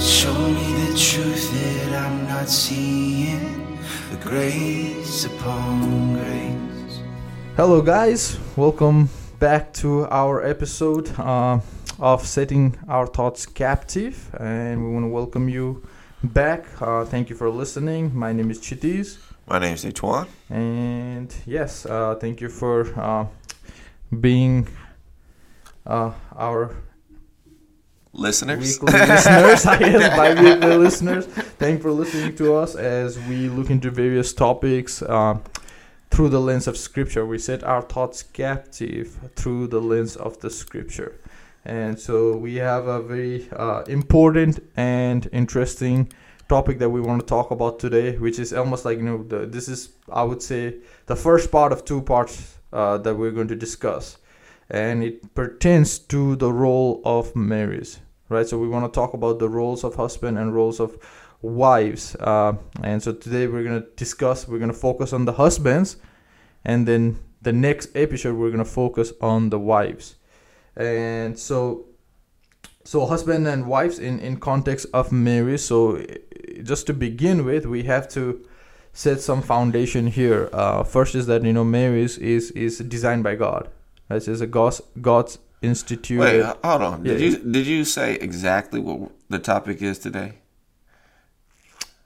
Show me the truth that I'm not seeing. The grace upon grace. Hello, guys. Welcome back to our episode uh, of Setting Our Thoughts Captive. And we want to welcome you back. Uh, thank you for listening. My name is Chitiz. My name is Antoine. And yes, uh, thank you for uh, being uh, our Listeners. weekly listeners, I guess, bi-weekly listeners. Thank you for listening to us as we look into various topics uh, through the lens of Scripture. We set our thoughts captive through the lens of the Scripture. And so we have a very uh, important and interesting topic that we want to talk about today, which is almost like, you know, the, this is, I would say, the first part of two parts uh, that we're going to discuss. And it pertains to the role of marriage right? So we want to talk about the roles of husband and roles of wives. Uh, and so today we're gonna discuss. We're gonna focus on the husbands, and then the next episode we're gonna focus on the wives. And so, so husband and wives in in context of marriage. So eh, just to begin with, we have to set some foundation here. Uh, first is that you know marriage is is designed by God. Right? It's a God's God's instituted. Wait, hold on. Did Yeah. you did you say exactly what the topic is today?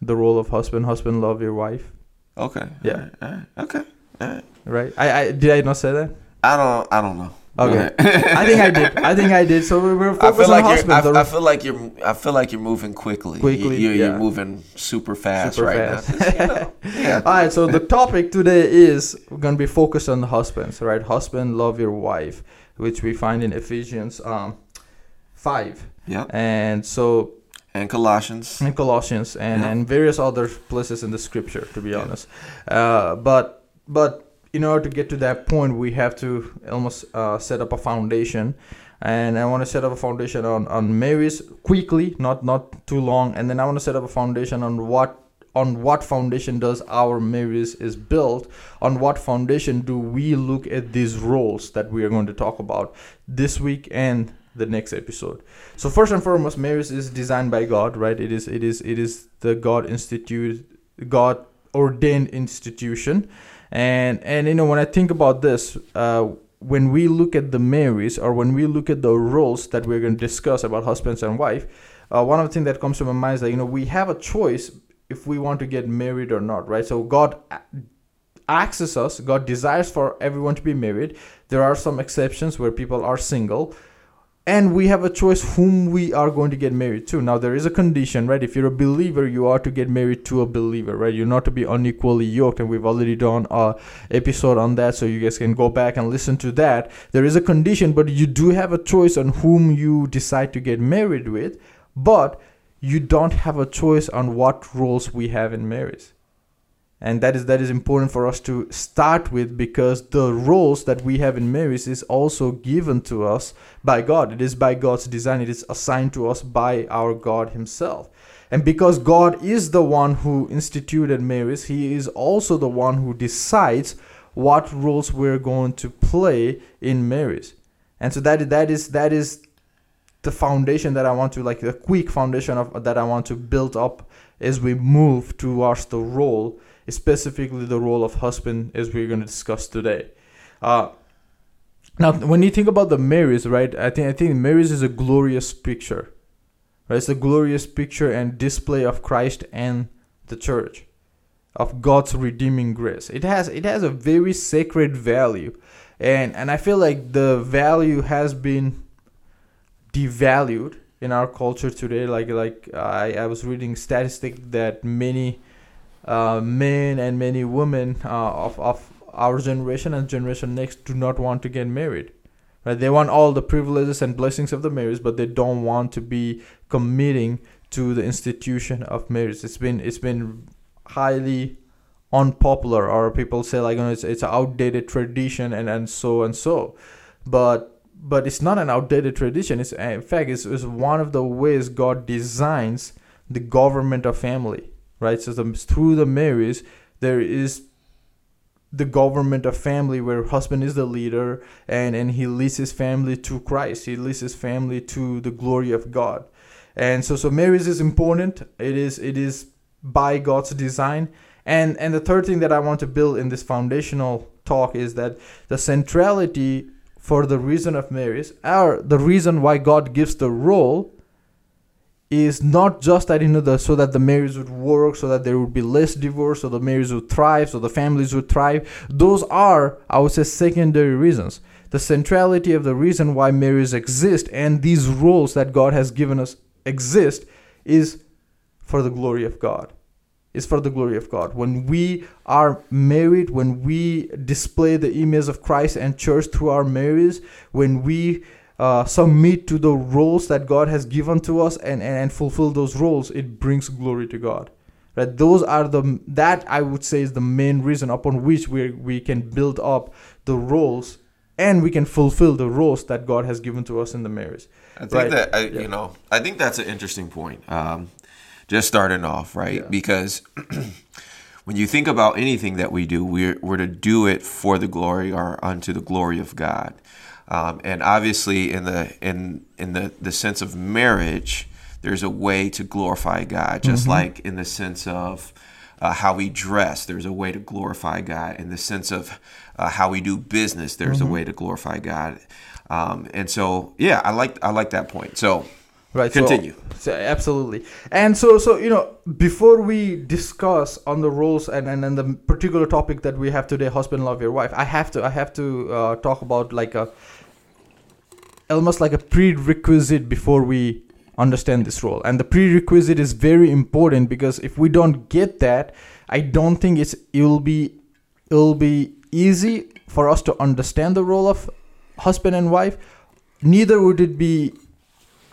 the role of husband husband love your wife Okay. Yeah. All right, all right, Okay. All right. right i, I did i not say that I don't. I don't know. Okay i think i did i think i did so we we're I feel on like you're. husband I, I feel like you're. I feel like you're moving quickly. Quickly, You, you're, yeah. you're moving super fast Super right fast. now. You know, yeah. all right so the topic today is we're going to be focused on the husbands right husband love your wife which we find in ephesians um 5 Yep. and so And Colossians. in Colossians and, Yeah. and various other places in the scripture, to be Yeah. honest. Uh, but but in order to get to that point, we have to almost uh, set up a foundation. And I want to set up a foundation on on marriage quickly, not not too long. And then I want to set up a foundation on what on what foundation does our marriage is built on what foundation do we look at these roles that we are going to talk about this week and the next episode. So first and foremost marriage is designed by god right? It is it is it is the god institute god ordained institution. And and you know when i think about this uh when we look at the marriage or when we look at the roles that we're going to discuss about husbands and wife uh, one of the things that comes to my mind is that you know we have a choice if we want to get married or not right? So god asks us god desires for everyone to be married. There are some exceptions where people are single. And we have a choice whom we are going to get married to. Now there is a condition right? If you're a believer you are to get married to a believer right? You're not to be unequally yoked and we've already done a episode on that so you guys can go back and listen to that. There is a condition but you do have a choice on whom you decide to get married with. But you don't have a choice on what roles we have in marriage and that is that is important for us to start with because the roles that we have in marriage is also given to us by God. It is by God's design. It is assigned to us by our God Himself. And because God is the one who instituted marriage, He is also the one who decides what roles we're going to play in marriage. And so that that is that is the foundation that I want to like the quick foundation of that I want to build up as we move towards the role, specifically the role of husband, as we're going to discuss today. Uh, now, when you think about the marriage, right? I think I think marriage is a glorious picture, right? It's a glorious picture and display of Christ and the church, of God's redeeming grace. It has it has a very sacred value, and and I feel like the value has been devalued in our culture today. Like like I, I was reading statistic that many uh, men and many women uh, of of our generation and generation next do not want to get married. Right? They want all the privileges and blessings of the marriage, but they don't want to be committing to the institution of marriage. It's been it's been highly unpopular, or people say like you know, it's it's an outdated tradition and and so and so, but but it's not an outdated tradition. It's in fact it's, it's one of the ways God designs the government of family, right? So the, through the marriage, there is the government of family where husband is the leader and and he leads his family to Christ. He leads his family to the glory of God. and so so marriage is important it is it is by god's design and and the third thing that i want to build in this foundational talk is that the centrality for the reason of marriage or the reason why god gives the role is not just that you know the so that the marriage would work so that there would be less divorce so the marriage would thrive so the families would thrive. Those are i would say secondary reasons. The centrality of the reason why marriage exists and these roles that god has given us exist is for the glory of god is for the glory of god when we are married when we display the image of christ and church through our marriage when we uh, submit to the roles that God has given to us and, and, and fulfill those roles, it brings glory to God. Right? Those are the that I would say is the main reason upon which we we can build up the roles and we can fulfill the roles that God has given to us in the marriage. I think Right. that I, Yeah. you know, I think that's an interesting point. Um, just starting off, right? Yeah. Because when you think about anything that we do, we're we're to do it for the glory or unto the glory of God. Um, and obviously, in the in in the the sense of marriage, there's a way to glorify God, just Mm-hmm. like in the sense of uh, how we dress, there's a way to glorify God. In the sense of uh, how we do business, there's Mm-hmm. a way to glorify God. Um, and so, yeah, I like I like that point. So, Right. so- Continue. So, absolutely. And so, so you know, before we discuss on the roles and, and and the particular topic that we have today, husband love your wife, I have to I have to uh, talk about like a almost like a prerequisite before we understand this role. And the prerequisite is very important because if we don't get that, I don't think it's it will be it will be easy for us to understand the role of husband and wife. Neither would it be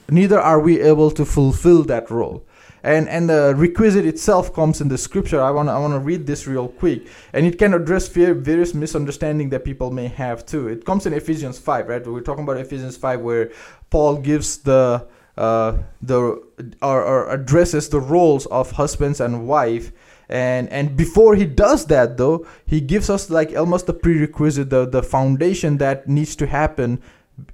neither are we able to fulfill that role. And and the requisite itself comes in the scripture. I want i want to read this real quick. And it can address various misunderstanding that people may have too. It comes in ephesians 5 right? We're talking about ephesians 5 where paul gives the uh the or, or addresses the roles of husbands and wife. And and before he does that though he gives us like almost the prerequisite the the foundation that needs to happen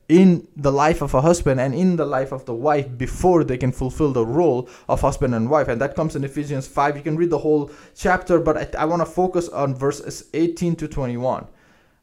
in the life of a husband and in the life of the wife before they can fulfill the role of husband and wife. And that comes in ephesians 5 you can read the whole chapter but i, I want to focus on verses 18 to 21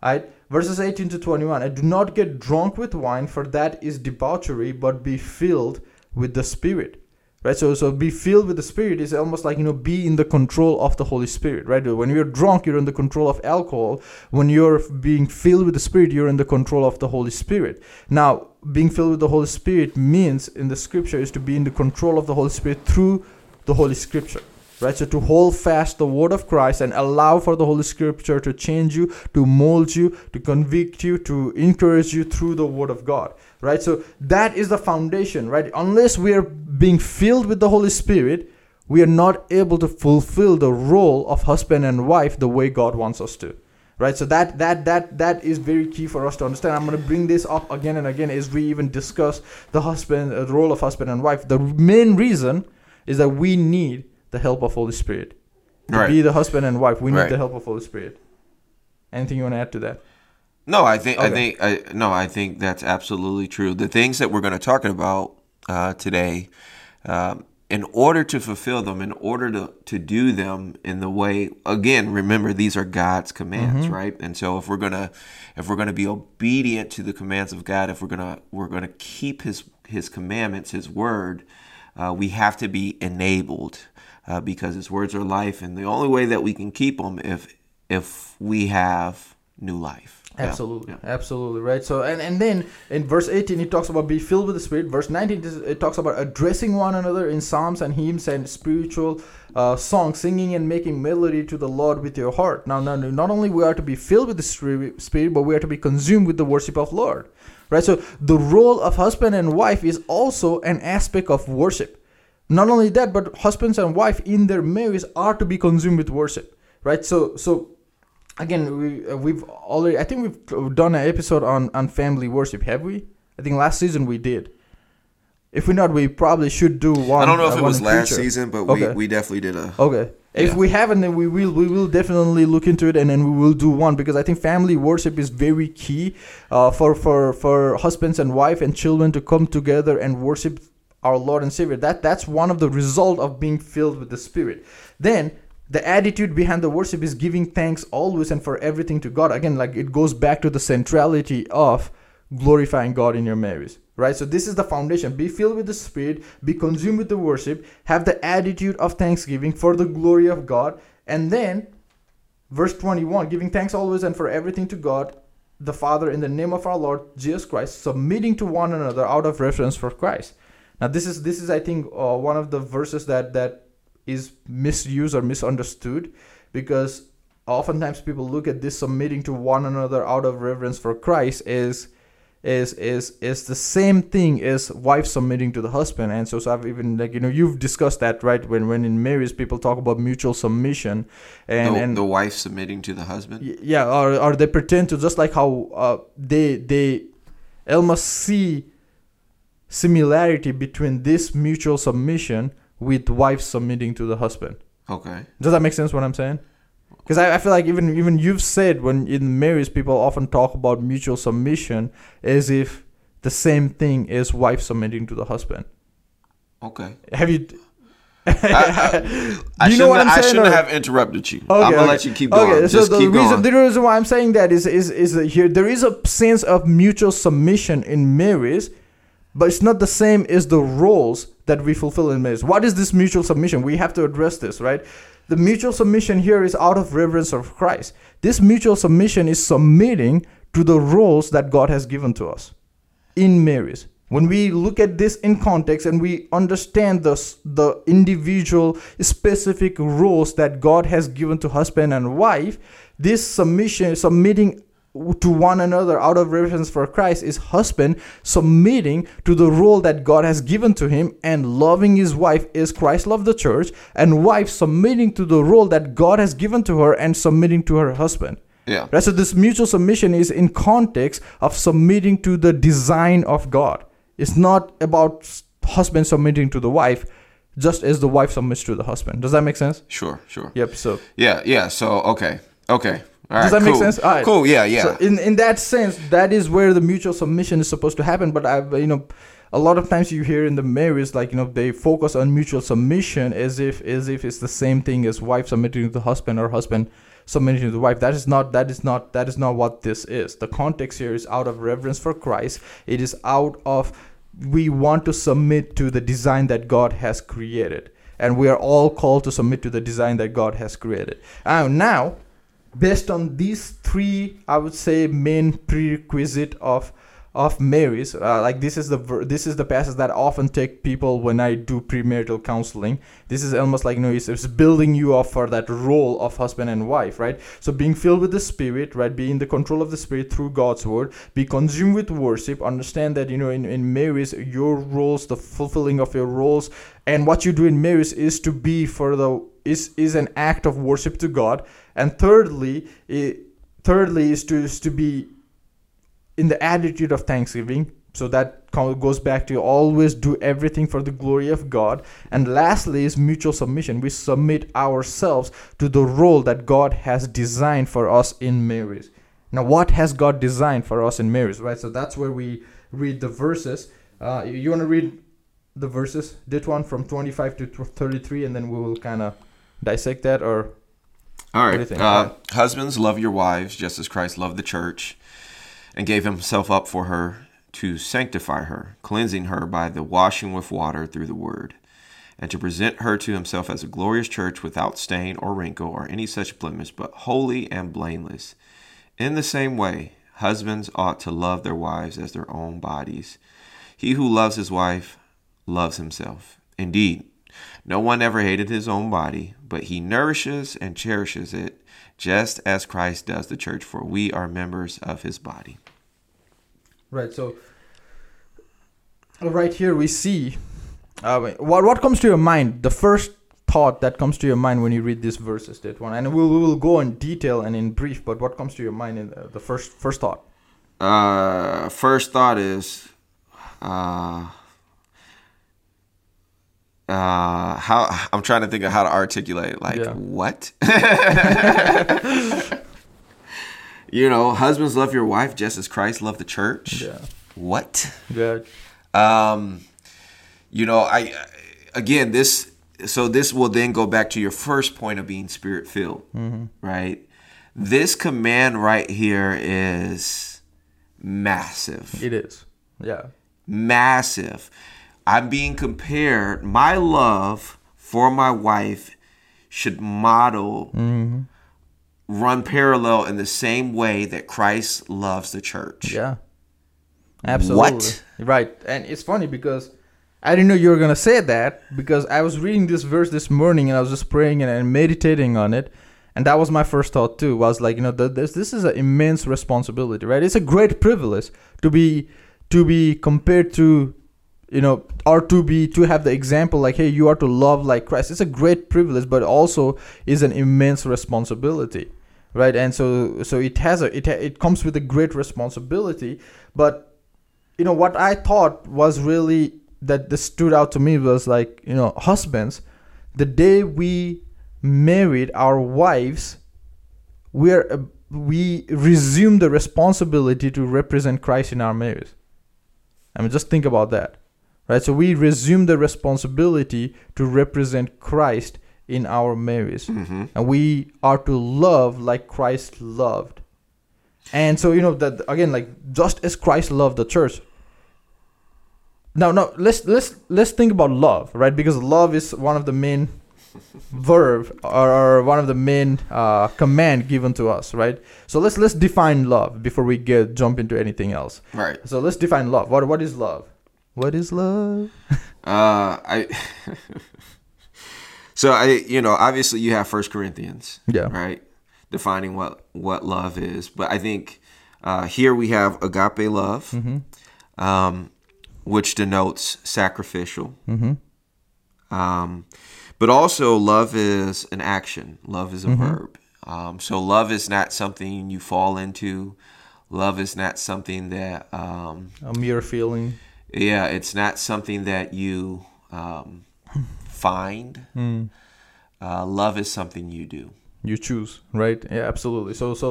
right? Verses 18 to 21 and do not get drunk with wine for that is debauchery but be filled with the spirit right? So so be filled with the spirit is almost like you know be in the control of the holy spirit right? When you're drunk you're in the control of alcohol. When you're being filled with the spirit you're in the control of the holy spirit. Now being filled with the holy spirit means in the scripture is to be in the control of the holy spirit through the holy scripture right? So to hold fast the word of christ and allow for the holy scripture to change you to mold you to convict you to encourage you through the word of god right? So that is the foundation right? Unless we are being filled with the holy spirit we are not able to fulfill the role of husband and wife the way god wants us to right? So that that that that is very key for us to understand. I'm going to bring this up again and again as we even discuss the husband uh, the role of husband and wife. The main reason is that we need the help of holy spirit. To Right. be the husband and wife we need Right. the help of holy spirit. Anything you want to add to that No, I think I think I no, I think that's absolutely true. The things that we're going to talk about uh, today, um, in order to fulfill them, in order to to do them in the way, again, remember these are God's commands, right? And so if we're gonna if we're gonna be obedient to the commands of God, if we're gonna we're gonna keep His His commandments, His word, uh, we have to be enabled uh, because His words are life, and the only way that we can keep them if if we have new life. Absolutely, Yeah. absolutely, right. So, and and then in verse eighteen, it talks about be filled with the Spirit. Verse nineteen, it- it talks about addressing one another in psalms and hymns and spiritual uh, songs, singing and making melody to the Lord with your heart. Now, now, not only we are to be filled with the Spirit, Spirit, but we are to be consumed with the worship of Lord, right? So, the role of husband and wife is also an aspect of worship. Not only that, but husbands and wife in their marriage are to be consumed with worship, right? So, so again we uh, we've already i think we've done an episode on on family worship have we i think last season we did if we not we probably should do one I don't know uh, if it was last future. season, but Okay. we, we definitely did a. okay if Yeah. we haven't then we will we will definitely look into it and then we will do one because i think family worship is very key uh, for for for husbands and wife and children to come together and worship our Lord and Savior. That that's one of the result of being filled with the Spirit. Then the attitude behind the worship is giving thanks always and for everything to God. Again, like it goes back to the centrality of glorifying God in your marriage. Right? So this is the foundation. Be filled with the Spirit, be consumed with the worship, have the attitude of thanksgiving for the glory of God, and then verse 21 giving thanks always and for everything to God the Father in the name of our Lord Jesus Christ, submitting to one another out of reverence for Christ. Now, this is this is I think uh, one of the verses that that is misused or misunderstood, because oftentimes people look at this submitting to one another out of reverence for Christ is is is is the same thing as wife submitting to the husband and so, so i've even like you know you've discussed that right when when in marriage people talk about mutual submission and the, and the wife submitting to the husband. Yeah or, or they pretend to just like how uh, they they almost see similarity between this mutual submission with wife submitting to the husband Okay. does that make sense what i'm saying because I, I feel like even even you've said when in marriage people often talk about mutual submission as if the same thing as wife submitting to the husband Okay. have you I, I, I you know shouldn't, what I'm I shouldn't or- have interrupted you. Okay, I'm gonna okay. let you keep going. Okay, so Just the keep reason going. the reason why I'm saying that is is is that here there is a sense of mutual submission in marriage, but it's not the same as the roles that we fulfill in marriage. What is this mutual submission? We have to address this, right? The mutual submission here is out of reverence of Christ. This mutual submission is submitting to the roles that God has given to us in marriage. When we look at this in context and we understand the, the individual specific roles that God has given to husband and wife, this submission, submitting to one another out of reverence for Christ is husband submitting to the role that God has given to him and loving his wife is Christ loved the church and wife submitting to the role that God has given to her and submitting to her husband. Yeah. Right? So this mutual submission is in context of submitting to the design of God. It's not about husband submitting to the wife, just as the wife submits to the husband. Does that make sense? Sure. Sure. Yep. So Yeah. Yeah. So okay. Okay. All right. does that cool. make sense? All right. Cool. Yeah. Yeah. So in in that sense, that is where the mutual submission is supposed to happen. But I've you know, a lot of times you hear in the marriage like you know they focus on mutual submission as if as if it's the same thing as wife submitting to the husband or husband submitting to the wife. That is not that is not that is not what this is. The context here is out of reverence for Christ. It is out of we want to submit to the design that God has created. And we are all called to submit to the design that God has created. And now, based on these three i would say main prerequisite of of Mary's. uh, like this is the this is the passage that I often take people when i do premarital counseling this is almost like you know it's, it's building you up for that role of husband and wife right so being filled with the spirit right be in the control of the spirit through god's word be consumed with worship understand that you know in, in marriage your roles the fulfilling of your roles and what you do in marriage is to be for the is is an act of worship to god and thirdly it, thirdly is to is to be in the attitude of thanksgiving so that goes back to always do everything for the glory of god. And lastly is mutual submission. We submit ourselves to the role that god has designed for us in marriage now what has god designed for us in marriage right? So that's where we read the verses. Uh, you- want to read the verses? Did one from 25 to 33 and then we will kind of dissect that or All think? Uh, All right. Husbands, love your wives just as Christ loved the church and gave himself up for her to sanctify her, cleansing her by the washing with water through the word, and to present her to himself as a glorious church without stain or wrinkle or any such blemish, but holy and blameless. In the same way, husbands ought to love their wives as their own bodies. He who loves his wife loves himself. Indeed, no one ever hated his own body, but he nourishes and cherishes it, just as Christ does the church, for we are members of his body. Right. So uh, right here we see uh, what what comes to your mind. The first thought that comes to your mind when you read these verses, that one, and we will, we will go in detail and in brief. But what comes to your mind in the, the first first thought? Uh, first thought is, uh, uh, how I'm trying to think of how to articulate. Like Yeah. what? you know, husbands love your wife just as Christ loved the church. Yeah. What? Yeah. Um, you know, I again this so this will then go back to your first point of being spirit filled, right? This command right here is massive, It is. Yeah. massive. I'm being compared. My love for my wife should model, run parallel in the same way that Christ loves the church. Yeah. Absolutely. What? Right. And it's funny because I didn't know you were going to say that because I was reading this verse this morning and I was just praying and, and meditating on it. And that was my first thought too. I was like, you know, th- this this is an immense responsibility, right? It's a great privilege to be to be compared to you know or to be to have the example like hey you are to love like christ it's a great privilege but also is an immense responsibility right? And so so it has a it, it comes with a great responsibility but you know what i thought was really that this stood out to me was like you know husbands the day we married our wives we're uh, we resume the responsibility to represent christ in our marriage. I mean just think about that right? So we resume the responsibility to represent christ in our marriage. Mm-hmm. and we are to love like christ loved. And so you know that again like just as christ loved the church. Now now let's let's let's think about love right? Because love is one of the main verb or, or one of the main uh, command given to us right? So let's let's define love before we get jump into anything else. Right. so let's define love. What what is love? What is love? Uh, I. so I, you know, obviously you have First Corinthians, Yeah. right, defining what what love is. But I think uh, here we have agape love, um, which denotes sacrificial. Um, but also love is an action. Love is a verb. Um, so love is not something you fall into. Love is not something that um, a mere feeling yeah, it's not something that you um, find. Uh, love is something you do. you choose right yeah absolutely so so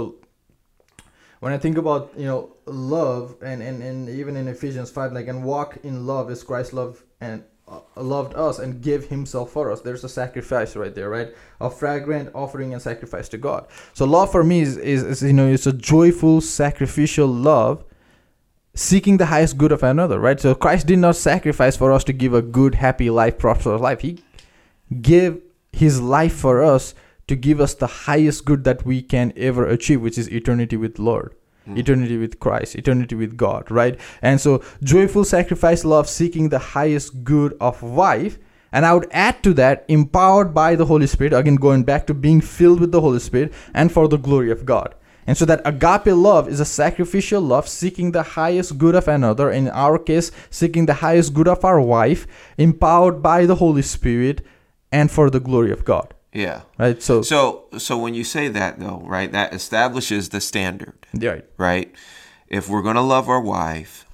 when i think about you know love and and, and even in ephesians 5 like and walk in love is christ loved and uh, loved us and gave himself for us there's a sacrifice right there right a fragrant offering and sacrifice to god so love for me is, is, is you know it's a joyful sacrificial love seeking the highest good of another right? So christ did not sacrifice for us to give a good happy life prosperous life. He gave his life for us to give us the highest good that we can ever achieve which is eternity with lord hmm. eternity with christ eternity with god right? And so joyful sacrifice love seeking the highest good of life, and i would add to that empowered by the holy spirit again going back to being filled with the holy spirit and for the glory of god and so that agape love is a sacrificial love seeking the highest good of another in our case seeking the highest good of our wife empowered by the holy spirit and for the glory of god. Yeah. right? So, So, so when you say that though, right, that establishes the standard, right. Right? If we're going to love our wife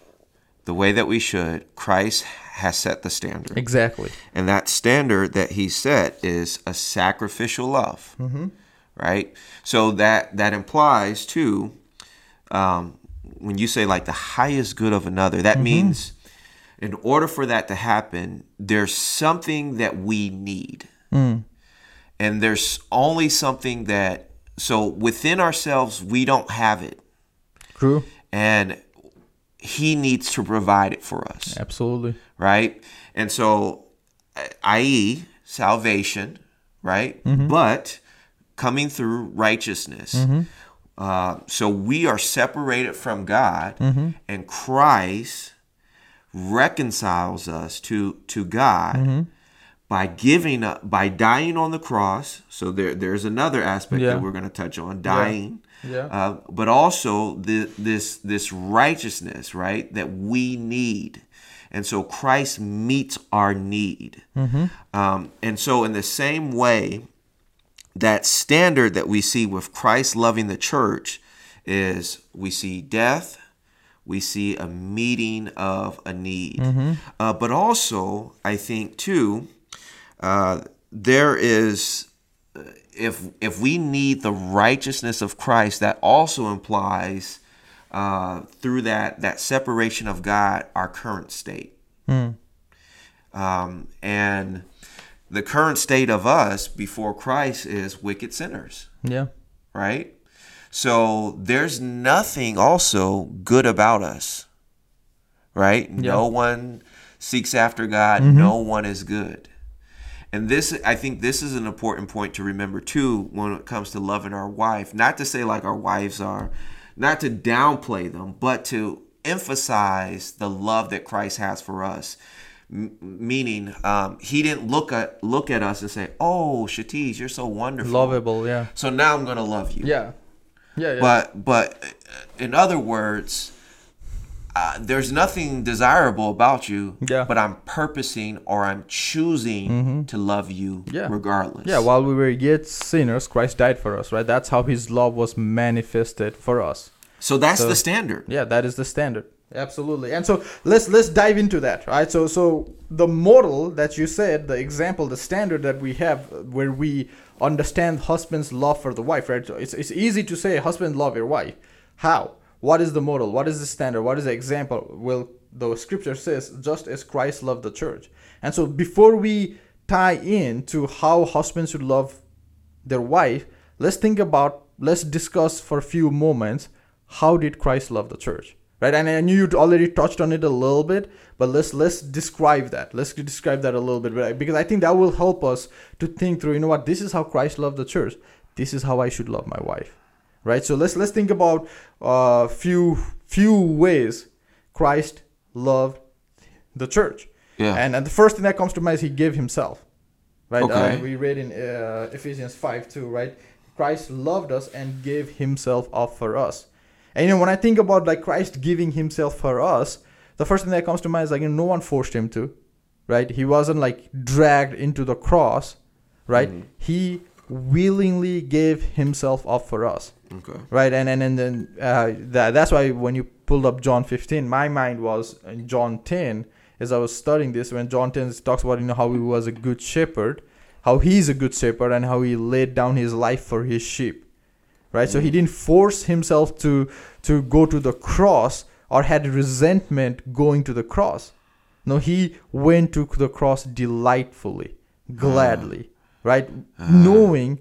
the way that we should, Christ has set the standard. exactly. And that standard that he set is a sacrificial love, mm-hmm. Right? So that that implies too, um, when you say like the highest good of another, that mm-hmm. means in order for that to happen, there's something that we need, mm. and there's only something that so within ourselves we don't have it, true and he needs to provide it for us absolutely right? And so, i.e., salvation, right? Mm-hmm. But coming through righteousness. Uh, so we are separated from God, and Christ reconciles us to to God by giving up, by dying on the cross. So there, there's another aspect Yeah. that we're going to touch on: dying. Yeah. Uh, but also the, this this righteousness, right, that we need, and so Christ meets our need. Um, and so, in the same way, that standard that we see with Christ loving the church is we see death, we see a meeting of a need, uh, but also I think too, uh, there is if if we need the righteousness of Christ, that also implies uh, through that that separation of God, our current state. Um, and the current state of us before Christ is wicked sinners, Yeah. right? So there's nothing also good about us, right? No one seeks after God, mm-hmm. no one is good. And this, I think, this is an important point to remember too when it comes to loving our wife. Not to say like our wives are, not to downplay them, but to emphasize the love that Christ has for us. M- meaning, um, He didn't look at look at us and say, "Oh, Shatiz, you're so wonderful, Lovable. Yeah. So now I'm gonna love you." Yeah. Yeah. yeah. But but in other words, uh, there's nothing desirable about you. Yeah. But I'm purposing or I'm choosing to love you Mm-hmm. Yeah. regardless. Yeah, while we were yet sinners, Christ died for us, right? That's how his love was manifested for us. so that's So- the standard. Yeah, that is the standard. Absolutely. And so let's let's dive into that, right? So so the model that you said, the example, the standard that we have uh, where we understand husband's love for the wife, right? So it's it's easy to say husband love your wife. How? What is the model? What is the standard? What is the example? Well, the scripture says just as Christ loved the church. And so before we tie in to how husbands should love their wife, let's think about, let's discuss for a few moments how did Christ love the church, right? And I knew you'd already touched on it a little bit, but let's let's describe that. Let's describe that a little bit right? because I think that will help us to think through. You know what? This is how Christ loved the church. This is how I should love my wife, right? So let's let's think about a few few ways Christ loved the church. Yeah. And, and the first thing that comes to mind is he gave himself. Right? Okay. Uh, we read in uh, Ephesians 5 2, right? Christ loved us and gave himself up for us. And you know, when I think about like Christ giving himself for us, the first thing that comes to mind is like you know, no one forced him to, right? He wasn't like dragged into the cross, right? He willingly gave himself up for us Okay. right and and and then uh, that, that's why when you pulled up john 15 my mind was in john 10 as i was studying this when john 10 talks about you know how he was a good shepherd how he's a good shepherd and how he laid down his life for his sheep right? So he mm. didn't force himself to to go to the cross or had resentment going to the cross. No he went to the cross delightfully ah. gladly right? Ah. Knowing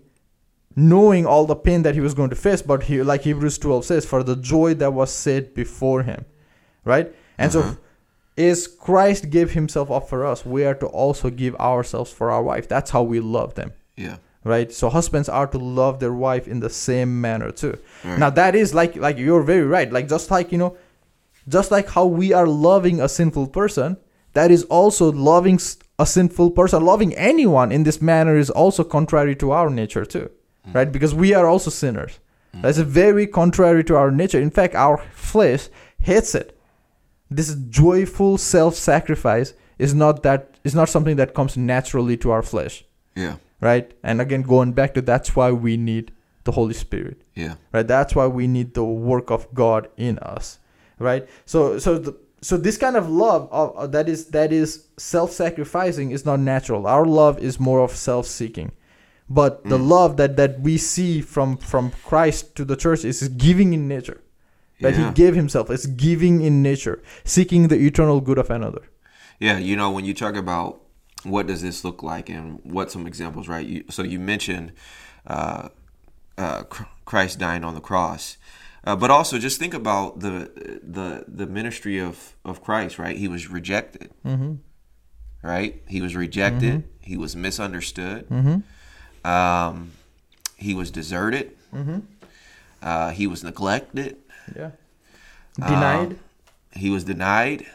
knowing all the pain that he was going to face but he like hebrews 12 says for the joy that was set before him right? And so uh-huh. is christ gave himself up for us we are to also give ourselves for our wife. That's how we love them. Yeah. Right? So husbands are to love their wife in the same manner too. Right. now that is like like you're very right. Like just like you know just like how we are loving a sinful person that is also loving a sinful person loving anyone in this manner is also contrary to our nature too mm. right? Because we are also sinners. Mm. That's very contrary to our nature. In fact our flesh hates it. This joyful self-sacrifice is not that is not something that comes naturally to our flesh Yeah. right? And again going back to that's why we need the holy spirit. Yeah. right? That's why we need the work of god in us. Right? So so the, so this kind of love uh, that is that is self-sacrificing is not natural. Our love is more of self-seeking. But the love that that we see from from christ to the church is giving in nature. That Yeah. he gave himself. Is giving in nature seeking the eternal good of another. Yeah, you know, when you talk about what does this look like and what some examples, right? You, so you mentioned uh, uh, Christ dying on the cross, uh, but also just think about the the the ministry of of Christ, right? He was rejected, mm-hmm. right? He was rejected. He was misunderstood. Um, he was deserted. Uh, he was neglected. yeah denied he was denied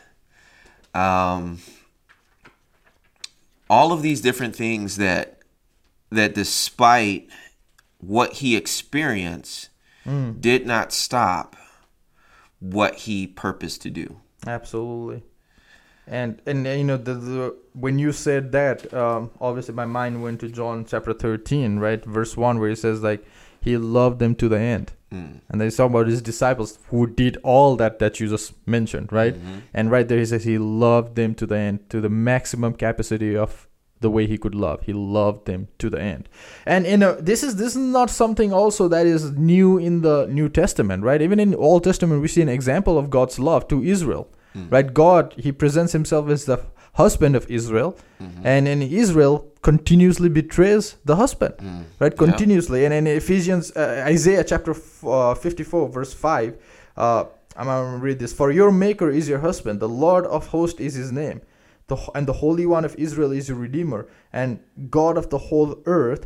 um all of these different things that that despite what he experienced did not stop what he purposed to do. Absolutely. And and you know the, the when you said that, um, obviously my mind went to John chapter thirteen, right, verse one, where he says like he loved them to the end, hmm. and then he's talking about his disciples who did all that that you just mentioned, right? Mm-hmm. And right there he says he loved them to the end, to the maximum capacity of the way he could love. He loved them to the end. And you know this is this is not something also that is new in the New Testament, right? Even in Old Testament we see an example of God's love to Israel hmm. right god he presents himself as the husband of Israel, and and Israel continuously betrays the husband, right? Yeah. Continuously, and in Ephesians, uh, Isaiah chapter f- uh, 54, verse 5, uh, I'm gonna read this. For your Maker is your husband, the Lord of hosts is his name, the and the Holy One of Israel is your Redeemer, and God of the whole earth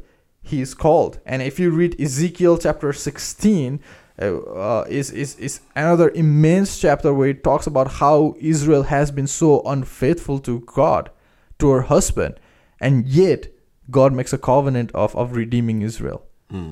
he is called. And if you read Ezekiel chapter 16, uh, uh, is, is, is another immense chapter where it talks about how Israel has been so unfaithful to God, to her husband, and yet God makes a covenant of, of redeeming Israel.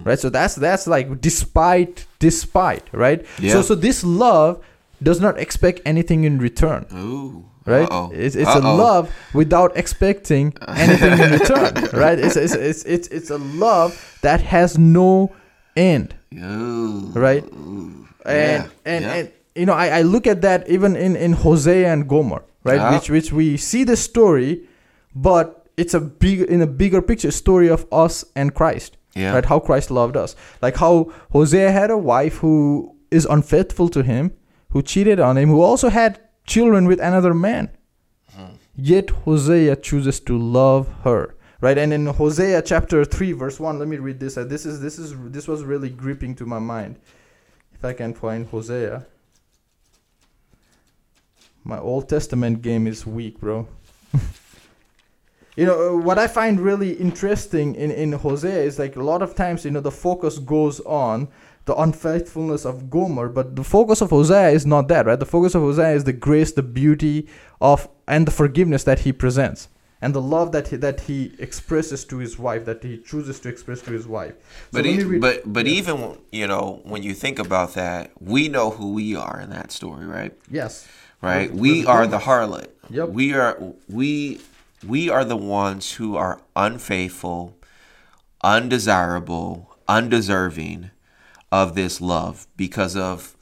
Right? So that's that's like despite despite, right? Yeah. So so this love does not expect anything in return Ooh. right? Uh-oh. It's, it's a Uh-oh. love without expecting anything in return, right? It's, it's, it's, it's, it's a love that has no end, Ooh. right? Ooh. And, Yeah. and, Yeah. and you know, I, I look at that even in, in Hosea and Gomer, right? Yeah. Which, which we see the story, but it's a big, in a bigger picture, story of us and Christ, Yeah. right? How Christ loved us. Like how Hosea had a wife who is unfaithful to him, who cheated on him, who also had children with another man. Mm. Yet Hosea chooses to love her. Right? And in Hosea chapter 3 verse 1, let me read this. Uh, This is this is this was really gripping to my mind. If I can find Hosea. My Old Testament game is weak, bro. you know, uh, what I find really interesting in, in Hosea is like a lot of times, you know, the focus goes on the unfaithfulness of Gomer, but the focus of Hosea is not that, right? The focus of Hosea is the grace, the beauty of, and the forgiveness that he presents. And the love that he, that he expresses to his wife, that he chooses to express to his wife. So But e- read- but but even you know when you think about that, we know who we are in that story, right? yes, Right. With- we are Gomer. the harlot. Yep. We are we we are the ones who are unfaithful, undesirable, undeserving of this love because of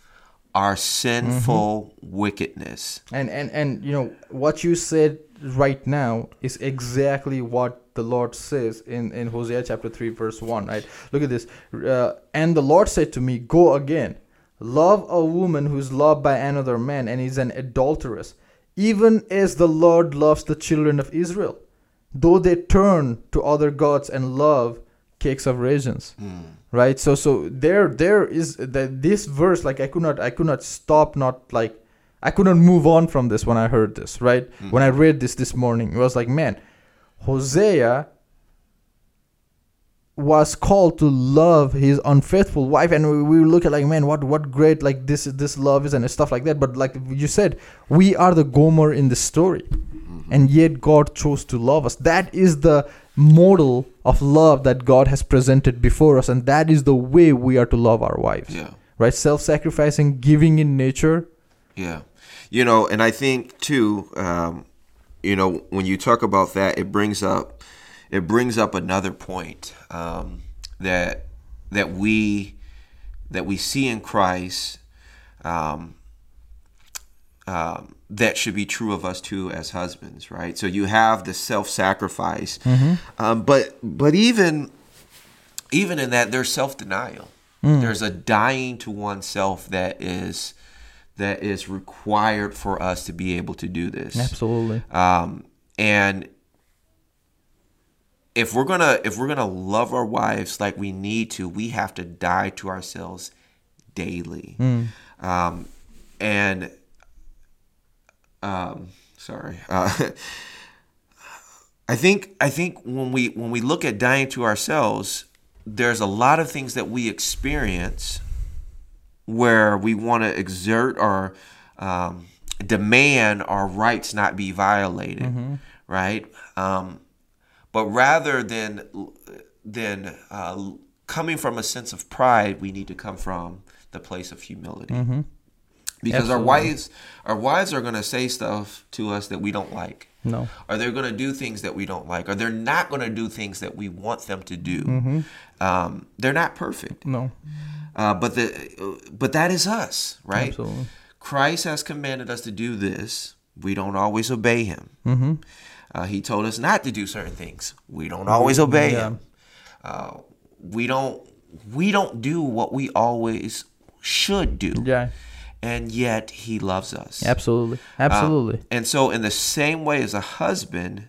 our sinful Mm-hmm. wickedness. And and and you know what you said right now is exactly what the Lord says in in Hosea chapter 3 verse 1, right? Look at this. Uh, and the Lord said to me, "Go again. Love a woman who's loved by another man and is an adulteress, even as the Lord loves the children of Israel, though they turn to other gods and love cakes of raisins." right so so there there is that this verse like i could not i could not stop not like i could not move on from this when i heard this right? Hmm. When i read this this morning it was like man hosea was called to love his unfaithful wife. And we, we look at like man what what great like this this love is and stuff like that. But like you said we are the gomer in the story. Mm-hmm. And yet god chose to love us. That is the model of love that god has presented before us. And that is the way we are to love our wives. Yeah. right? Self-sacrificing giving in nature Yeah. You know, and I think too, um, you know, when you talk about that, it brings up it brings up another point um, that that we that we see in Christ um, um, that should be true of us too as husbands, right? So you have the self-sacrifice, um, but but even even in that there's self-denial. There's a dying to oneself that is that is required for us to be able to do this. absolutely Um, and if we're gonna if we're gonna love our wives like we need to, we have to die to ourselves daily. Um, and um, sorry. Uh, I think I think when we when we look at dying to ourselves, there's a lot of things that we experience where we want to exert or um, demand our rights not be violated, right? Um, but rather than than uh, coming from a sense of pride, we need to come from the place of humility. Because our wives, our wives are going to say stuff to us that we don't like no or they're going to do things that we don't like, or they're not going to do things that we want them to do. Mm-hmm. Um, they're not perfect, no uh, but the but that is us, right? Absolutely. Christ has commanded us to do this. We don't always obey Him. Mm-hmm. Uh, he told us not to do certain things. We don't always obey Yeah. Him. Uh, we don't we don't do what we always should do. yeah and yet he loves us. Absolutely. Um, Absolutely. and so, in the same way as a husband,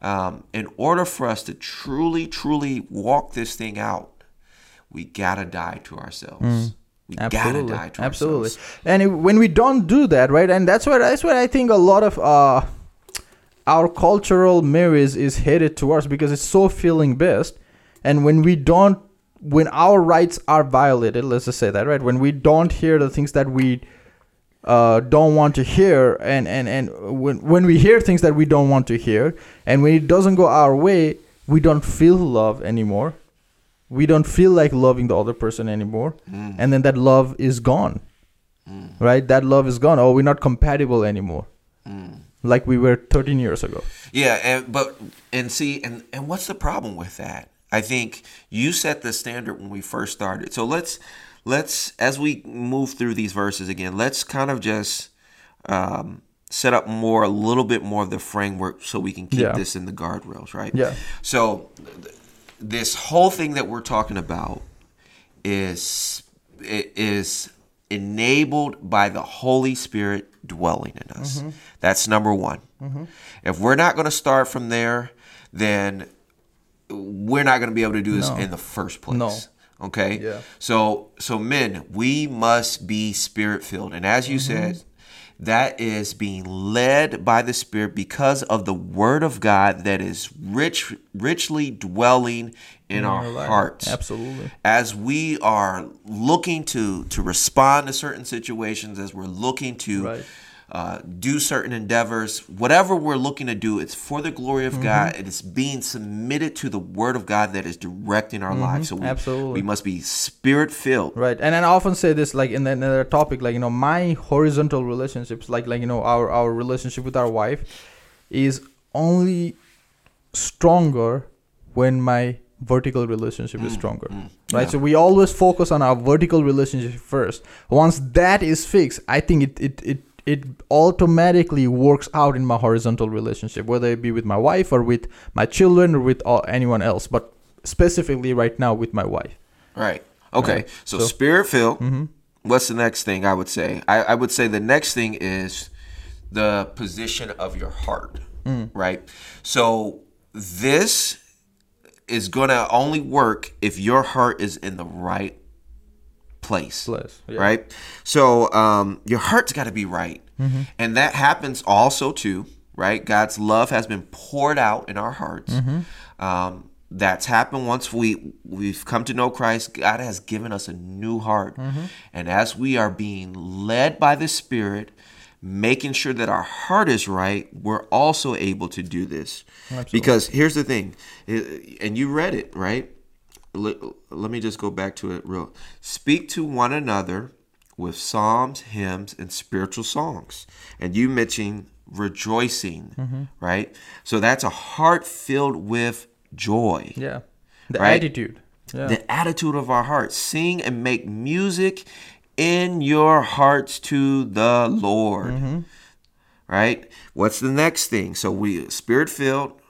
um, in order for us to truly, truly walk this thing out, we gotta die to ourselves. We gotta Mm. absolutely die to absolutely ourselves. and it- when we don't do that right and that's what that's what i think a lot of uh our cultural marriage is headed towards because it's so feeling based and when we don't when our rights are violated let's just say that right when we don't hear the things that we uh, don't want to hear and, and, and when, when we hear things that we don't want to hear and when it doesn't go our way we don't feel love anymore we don't feel like loving the other person anymore hmm. and then that love is gone hmm. right that love is gone oh we're not compatible anymore hmm. like we were 13 years ago Yeah, and but and see, and and what's the problem with that? I think you set the standard when we first started. So let's let's as we move through these verses again, let's kind of just um, set up more a little bit more of the framework so we can keep Yeah. this in the guardrails, right? Yeah. So this whole thing that we're talking about is is enabled by the Holy Spirit dwelling in us. Mm-hmm. That's number one. If we're not going to start from there, then we're not going to be able to do this No. in the first place. No. Okay. Yeah. So so men, we must be spirit filled, and as you Mm-hmm. said, that is being led by the Spirit because of the Word of God that is rich, richly dwelling in our our hearts. Absolutely. As we are looking to to respond to certain situations, as we're looking to Right. Uh, do certain endeavors, whatever we're looking to do, it's for the glory Mm-hmm. of God. It is being submitted to the Word of God that is directing our lives. So we, Mm-hmm. Absolutely. we must be spirit filled. right and then i often say this like in another topic like you know my horizontal relationships like like you know our our relationship with our wife is only stronger when my vertical relationship is stronger right so we always focus on our vertical relationship first once that is fixed i think it it it it automatically works out in my horizontal relationship whether it be with my wife or with my children or with all, anyone else but specifically right now with my wife Right. Okay. Right. So, So- spirit filled. Mm-hmm. What's the next thing I would say? I, I would say the next thing is the position of your heart. Mm. Right. So this is gonna only work if your heart is in the right place. Place, yeah. Right. So um, your heart's got to be right, and that happens also too. Right. God's love has been poured out in our hearts. Um, that's happened once we we've come to know Christ. God has given us a new heart, and as we are being led by the Spirit, making sure that our heart is right, we're also able to do this. Because here's the thing, and you read it right. Let, let me just go back to it real. Speak to one another with psalms, hymns, and spiritual songs. And you mentioned rejoicing, right? So that's a heart filled with joy. Yeah. The Right? attitude. Yeah. The attitude of our hearts. Sing and make music in your hearts to the Lord. Mm-hmm. Right? What's the next thing? So we spirit filled,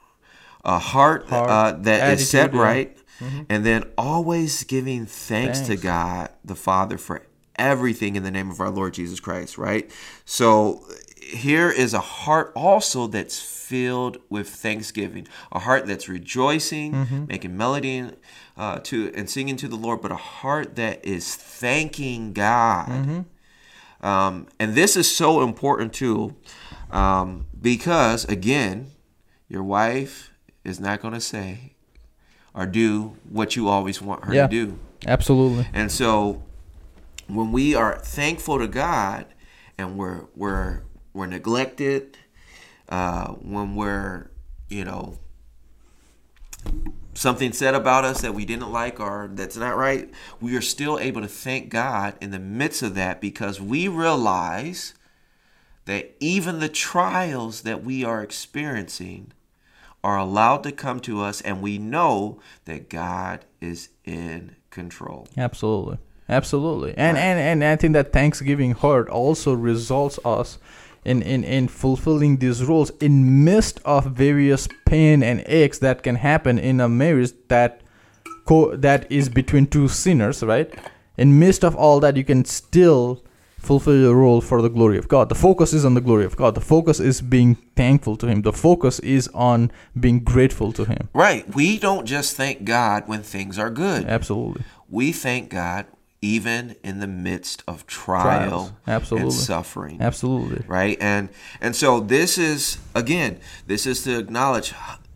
a heart, Heart, uh, that is set right. Mm-hmm. and then always giving thanks, to God the Father for everything in the name of our Lord Jesus Christ. Right? So here is a heart also that's filled with thanksgiving, a heart that's rejoicing, Mm-hmm. making melody uh, to and singing to the Lord, but a heart that is thanking God. Mm-hmm. Um, and this is so important too, um, because again, your wife is not going to say or do what you always want her Yeah. to do. Absolutely. And so when we are thankful to God and we're we're we're neglected, uh, when we're you know something said about us that we didn't like or that's not right, we are still able to thank God in the midst of that because we realize that even the trials that we are experiencing are allowed to come to us and we know that God is in control. Absolutely. Absolutely. And, and and I think that Thanksgiving heart also results us in, in, in fulfilling these roles in midst of various pain and aches that can happen in a marriage that co- that is between two sinners, right? In midst of all that you can still fulfill your role for the glory of God. The focus is on the glory of God. The focus is being thankful to Him. The focus is on being grateful to Him. Right. We don't just thank God when things are good. Absolutely. We thank God even in the midst of trial Trials. Absolutely. and suffering. Absolutely. right and and so this is again this is to acknowledge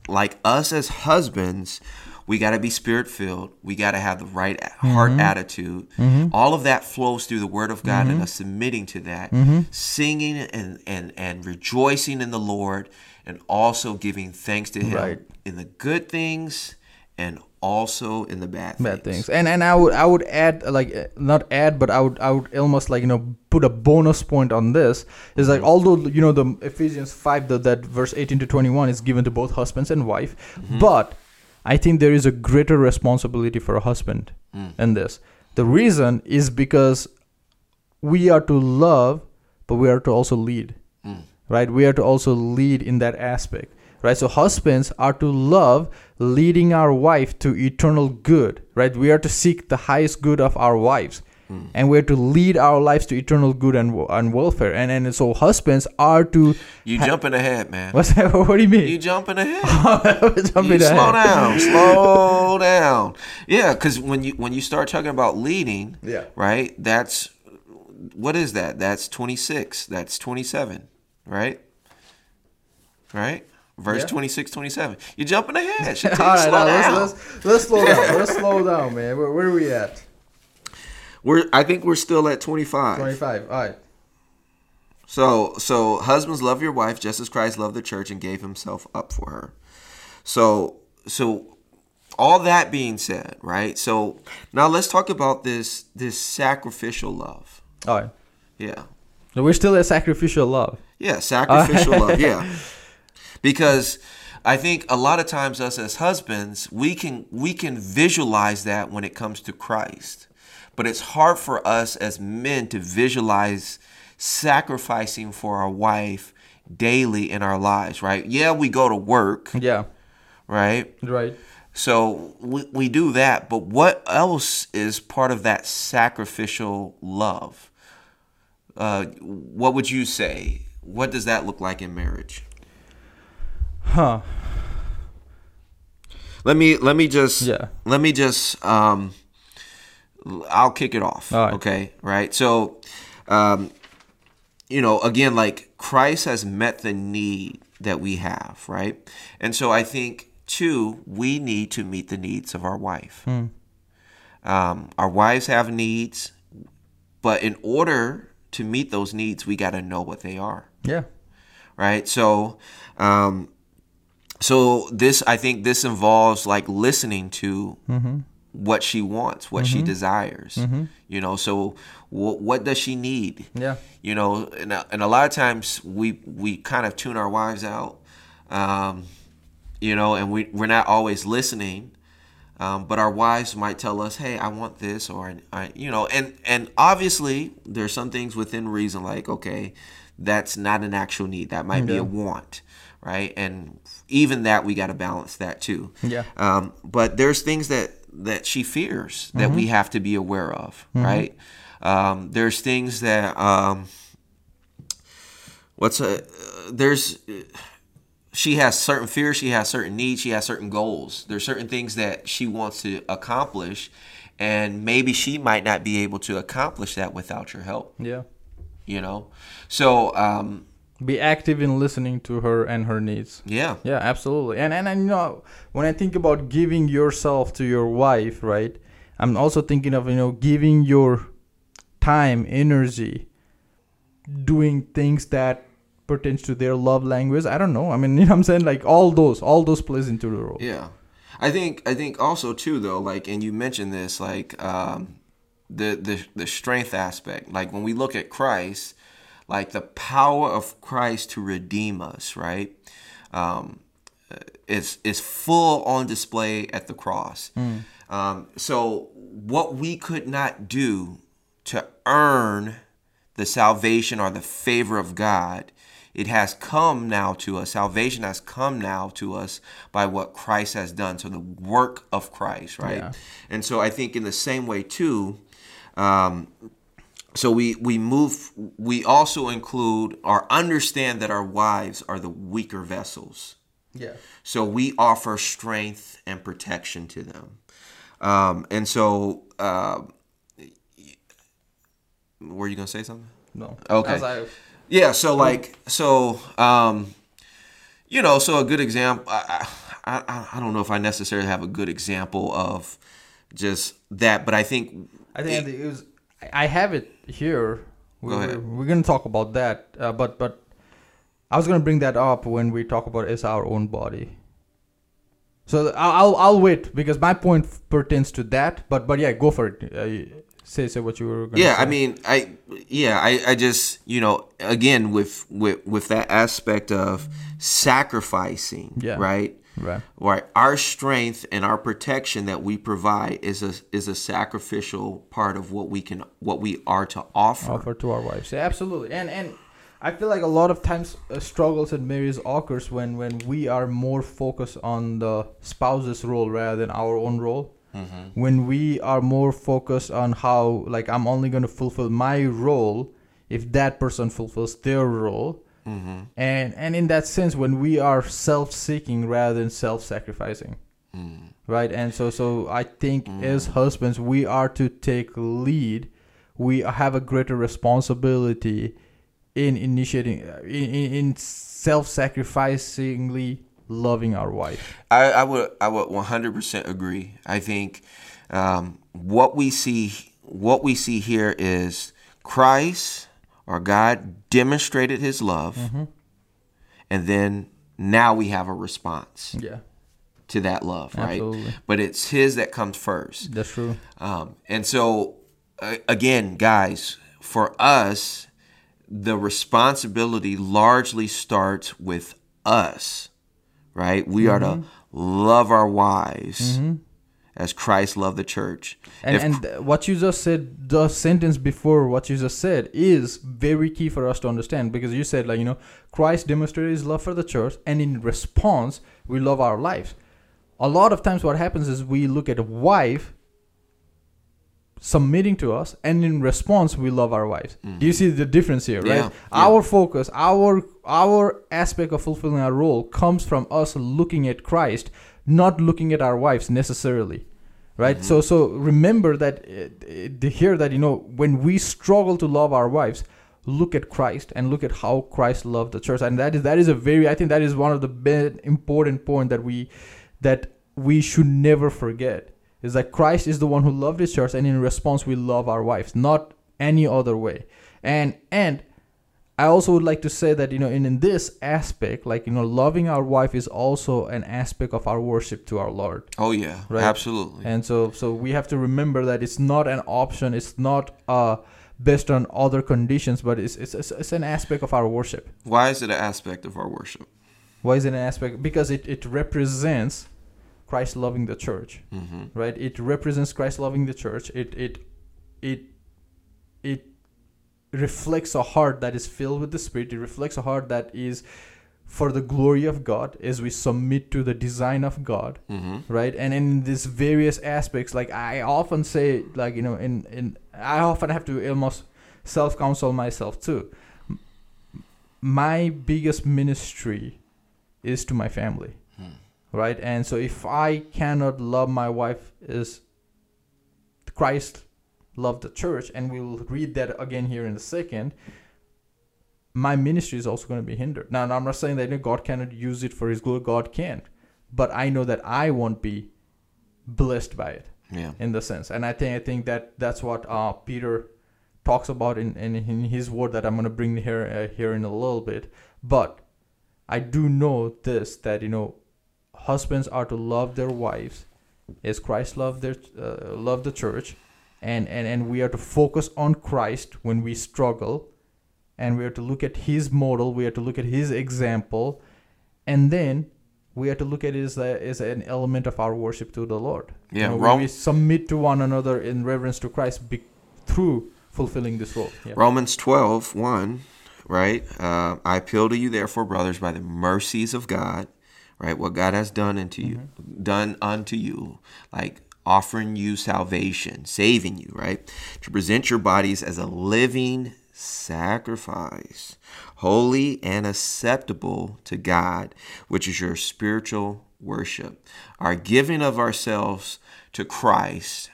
like us as husbands we got to be spirit filled we got to have the right mm-hmm. heart attitude. Mm-hmm. All of that flows through the word of god and mm-hmm. us submitting to that singing and and and rejoicing in the lord and also giving thanks to him Right. in the good things and also in the bad, things. bad things. and and i would i would add like uh, not add but i would i would almost like you know put a bonus point on this is like although you know the ephesians 5 the, that verse 18 to 21 is given to both husbands and wife but i think there is a greater responsibility for a husband mm. in this. The reason is because we are to love but we are to also lead mm. right? We are to also lead in that aspect right? So husbands are to love leading our wife to eternal good right? We are to seek the highest good of our wives and we are to lead our lives to eternal good and, and welfare. And and so husbands are to you jumping ahead man. What's that? What do you mean? You jumping ahead. Jumping you slow down slow down. Yeah because when you when you start talking about leading Yeah. right that's what is that? That's 26 that's 27 right? Right? Verse Yeah. 26 27 you're jumping ahead. All right slow down. let's, let's let's slow down. Let's slow down man. Where, where are we at we're i think we're still at 25 25 all right So so husbands love your wife just as Christ loved the church and gave himself up for her. So so all that being said, right? So now let's talk about this this sacrificial love. all right Yeah. we're still at sacrificial love Yeah, sacrificial love. Yeah. Because I think a lot of times us as husbands, we can we can visualize that when it comes to Christ. But it's hard for us as men to visualize sacrificing for our wife daily in our lives, right? Yeah, we go to work, yeah right? right So we, we do that, but what else is part of that sacrificial love? Uh, what would you say? What does that look like in marriage? huh Let me let me just Yeah. let me just um I'll kick it off. Right. Okay, right? So um you know, again like Christ has met the need that we have, right? And so I think too we need to meet the needs of our wife. Hmm. Um our wives have needs, but in order to meet those needs, we got to know what they are yeah right? So, um, so this I think this involves like listening to what she wants, what she desires. You know, so wh- what does she need? Yeah. You know, and, a- and a lot of times we we kind of tune our wives out. Um, you know, and we we're not always listening. Um, but our wives might tell us, "Hey, I want this," or I, you know, and and obviously there's some things within reason, like okay, that's not an actual need, that might be a want, right? And even that we got to balance that too. Yeah. Um, but there's things that that she fears that we have to be aware of, right? Um, there's things that um, what's a there's she has certain fears, she has certain needs, she has certain goals. There's certain things that she wants to accomplish, and maybe she might not be able to accomplish that without your help. Yeah. You know, so um, Be active in listening to her and her needs. yeah, Yeah, absolutely. And and, and you know, when I think about giving yourself to your wife, right? I'm also thinking of, you know, giving your time, energy, doing things that pertains to their love language. I don't know. I mean, you know what I'm saying? Like all those, all those plays into the role. yeah. I think I think also too though, like, and you mentioned this, like um, the the the strength aspect. Like when we look at Christ, like the power of Christ to redeem us, right? Um, is is full on display at the cross. Um, so what we could not do to earn the salvation or the favor of God, it has come now to us. Salvation has come now to us by what Christ has done. So the work of Christ, right? Yeah. And so I think in the same way too, um, so we we move we also include or understand that our wives are the weaker vessels Yeah. so we offer strength and protection to them um, and so uh, were you gonna say something No. Okay. Yeah so like so um you know so a good example I, I i don't know if i necessarily have a good example of just that but i think I think it was. I I have it here. We, Go ahead. We're, we're gonna talk about that, uh, but but I was gonna bring that up when we talk about is our own body. So I'll I'll, wait because my point pertains to that. But but yeah, go for it. Uh, say say what you were. Gonna yeah say. i mean i yeah i i just you know again with with with that aspect of sacrificing Yeah. right Right. right our strength and our protection that we provide is a is a sacrificial part of what we can what we are to offer offer to our wives. Yeah, absolutely. And and I feel like a lot of times uh, struggles and marriages occurs when when we are more focused on the spouse's role rather than our own role. When we are more focused on how like I'm only going to fulfill my role if that person fulfills their role. Mm-hmm. And and in that sense when we are self-seeking rather than self-sacrificing. Mm. Right? And so so i think mm. as husbands we are to take lead. We have a greater responsibility in initiating in, in, in self-sacrificingly loving our wife. I, I would I would 100% agree. I think um, what we see what we see here is Christ or God demonstrated His love, and then now we have a response yeah to that love, right? Absolutely. But it's His that comes first. that's true Um, and so, uh, again, guys, for us, the responsibility largely starts with us, right? We are to love our wives as Christ loved the church. and If- and what you just said the sentence before what you just said is very key for us to understand because you said like you know christ demonstrated his love for the church and in response we love our lives a lot of times what happens is we look at a wife submitting to us and in response we love our wives do you mm-hmm. see the difference here right Yeah, yeah. our focus our our aspect of fulfilling our role comes from us looking at christ not looking at our wives necessarily right? So so remember that uh, here that you know when we struggle to love our wives look at christ and look at how christ loved the church. And that is that is a very i think that is one of the important point that we that we should never forget is that christ is the one who loved his church and in response we love our wives not any other way. And and I also would like to say that you know in, in this aspect, like you know, loving our wife is also an aspect of our worship to our Lord. oh yeah, Right. absolutely. And so so we have to remember that it's not an option, it's not uh based on other conditions, but it's it's it's, it's an aspect of our worship. Why is it an aspect of our worship? Why is it an aspect? Because it, it represents Christ loving the church. hmm right it represents christ loving the church it it it it reflects a heart that is filled with the spirit. It reflects a heart that is for the glory of god as we submit to the design of god hmm right? And in these various aspects like i often say like you know in in i often have to almost self counsel myself too. My biggest ministry is to my family right? And so if i cannot love my wife as christ loved the church and we'll read that again here in a second my ministry is also going to be hindered. Now i'm not saying that god cannot use it for his glory god can but i know that i won't be blessed by it Yeah. in the sense. And i think i think that that's what uh, peter talks about in, in, in his word that i'm going to bring here uh, here in a little bit. But i do know this that you know husbands are to love their wives as christ loved their uh, loved the church and, and and we are to focus on christ when we struggle. And we are to look at his model. We are to look at his example. And then we are to look at it as, a, as an element of our worship to the lord. Yeah, you know, Rom- when we submit to one another in reverence to christ be, through fulfilling this role. Yeah. Romans 12, 1, right? Uh, I appeal to you, therefore, brothers, by the mercies of God, right? What God has done unto you, done unto you, like offering you salvation, saving you, right? To present your bodies as a living sacrifice, holy and acceptable to God, which is your spiritual worship. Our giving of ourselves to Christ,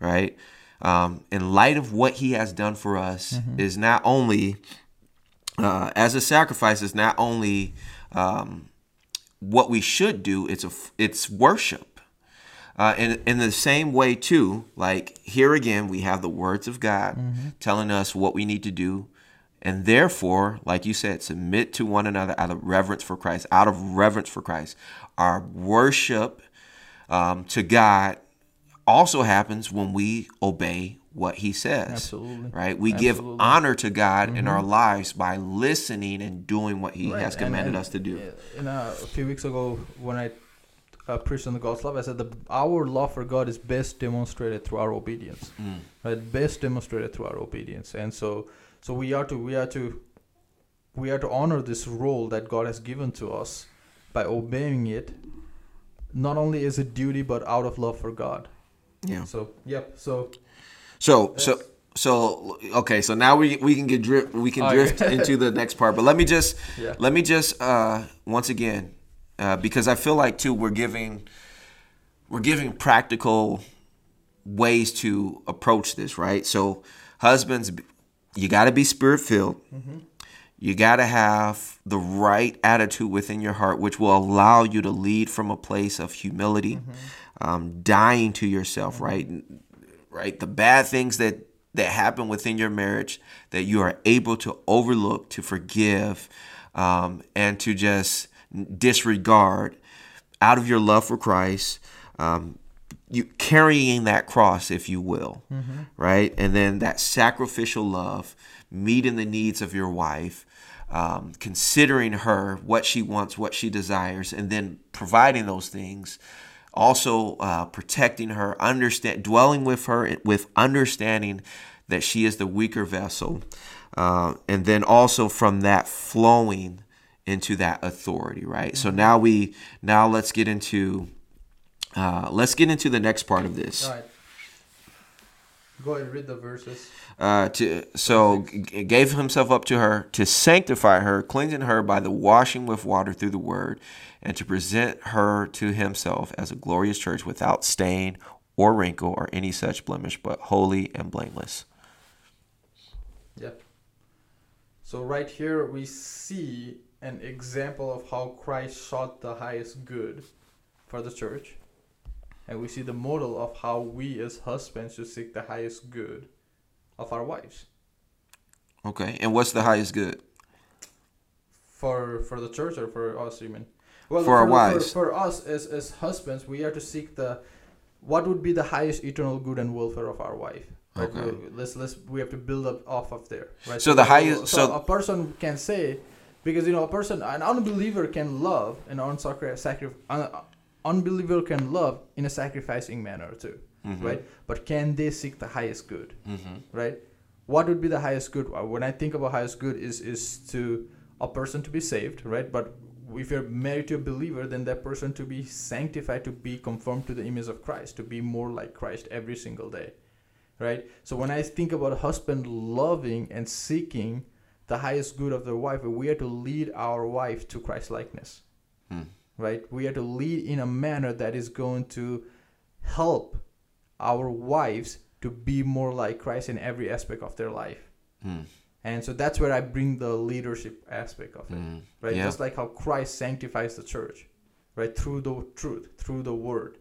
right? Um, in light of what he has done for us, is not only, uh, as a sacrifice, is not only um, what we should do, it's, a, it's worship. Uh, in, in the same way, too, like here again, we have the words of God telling us what we need to do. And therefore, like you said, submit to one another out of reverence for Christ, out of reverence for Christ. Our worship um, to God also happens when we obey what he says. Absolutely. Right? We give honor to God in our lives by listening and doing what he Right, has commanded and, us to do. uh, a, a few weeks ago, when I uh, preached on the God's love, I said the our love for God is best demonstrated through our obedience. Mm. Right, best demonstrated through our obedience, and so so we are to we are to we are to honor this role that God has given to us by obeying it. Not only is it duty, but out of love for God. Yeah. So yep. So So so so okay. So now we we can get drift. We can Okay. drift into the next part. But let me just Yeah. let me just uh, once again uh, because I feel like too we're giving we're giving practical ways to approach this, right? So husbands, you got to be spirit filled. You got to have the right attitude within your heart, which will allow you to lead from a place of humility, um, dying to yourself, right? Right, the bad things that that happen within your marriage that you are able to overlook, to forgive, um, and to just disregard out of your love for Christ. Um, you carrying that cross, if you will, right? And then that sacrificial love, meeting the needs of your wife, um, considering her, what she wants, what she desires, and then providing those things. Also, uh, protecting her, understand, dwelling with her with understanding that she is the weaker vessel, uh, and then also from that flowing into that authority, right? So now we now let's get into uh, let's get into the next part of this. all right. Go ahead, read the verses. Uh, to so g- gave himself up to her to sanctify her, cleansing her by the washing with water through the word, and to present her to himself as a glorious church without stain or wrinkle or any such blemish, but holy and blameless. Yep. So right here we see an example of how Christ sought the highest good for the church. And we see the model of how we as husbands should seek the highest good of our wives. Okay, and what's the highest good? For for the church or for us, you mean? Well, For our wives. For, for us as, as husbands, we are to seek the what would be the highest eternal good and welfare of our wife. Okay. We- Let's let's we have to build up off of there. Right. So the highest- So, so- a person can say, because you know a person an unbeliever can love an unsacri- sacri- un- unbeliever can love in a sacrificing manner too, Mm-hmm. right? But can they seek the highest good? Mm-hmm. right? What would be the highest good? Uh, When I think about highest good, is is to a person to be saved, right? But if you're married to a believer, then that person to be sanctified, to be conformed to the image of Christ, to be more like Christ every single day, right? So when I think about a husband loving and seeking the highest good of their wife, we are to lead our wife to Christ likeness, Hmm. right? We are to lead in a manner that is going to help our wives to be more like Christ in every aspect of their life. Mm. And so that's where I bring the leadership aspect of it, Mm. right? Yeah. Just like how Christ sanctifies the church, right? Through the truth, through the word,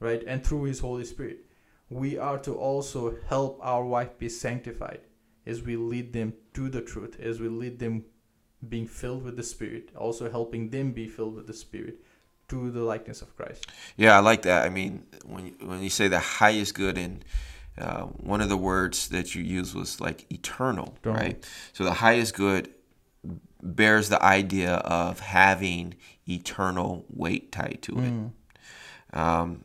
right? And through his Holy Spirit. We are to also help our wife be sanctified as we lead them to the truth, as we lead them being filled with the Spirit, also helping them be filled with the Spirit to the likeness of Christ. Yeah, I like that. I mean, when you, when you say the highest good, and uh, one of the words that you used was like eternal, Eternal. right? So the highest good bears the idea of having eternal weight tied to it. Mm. Um,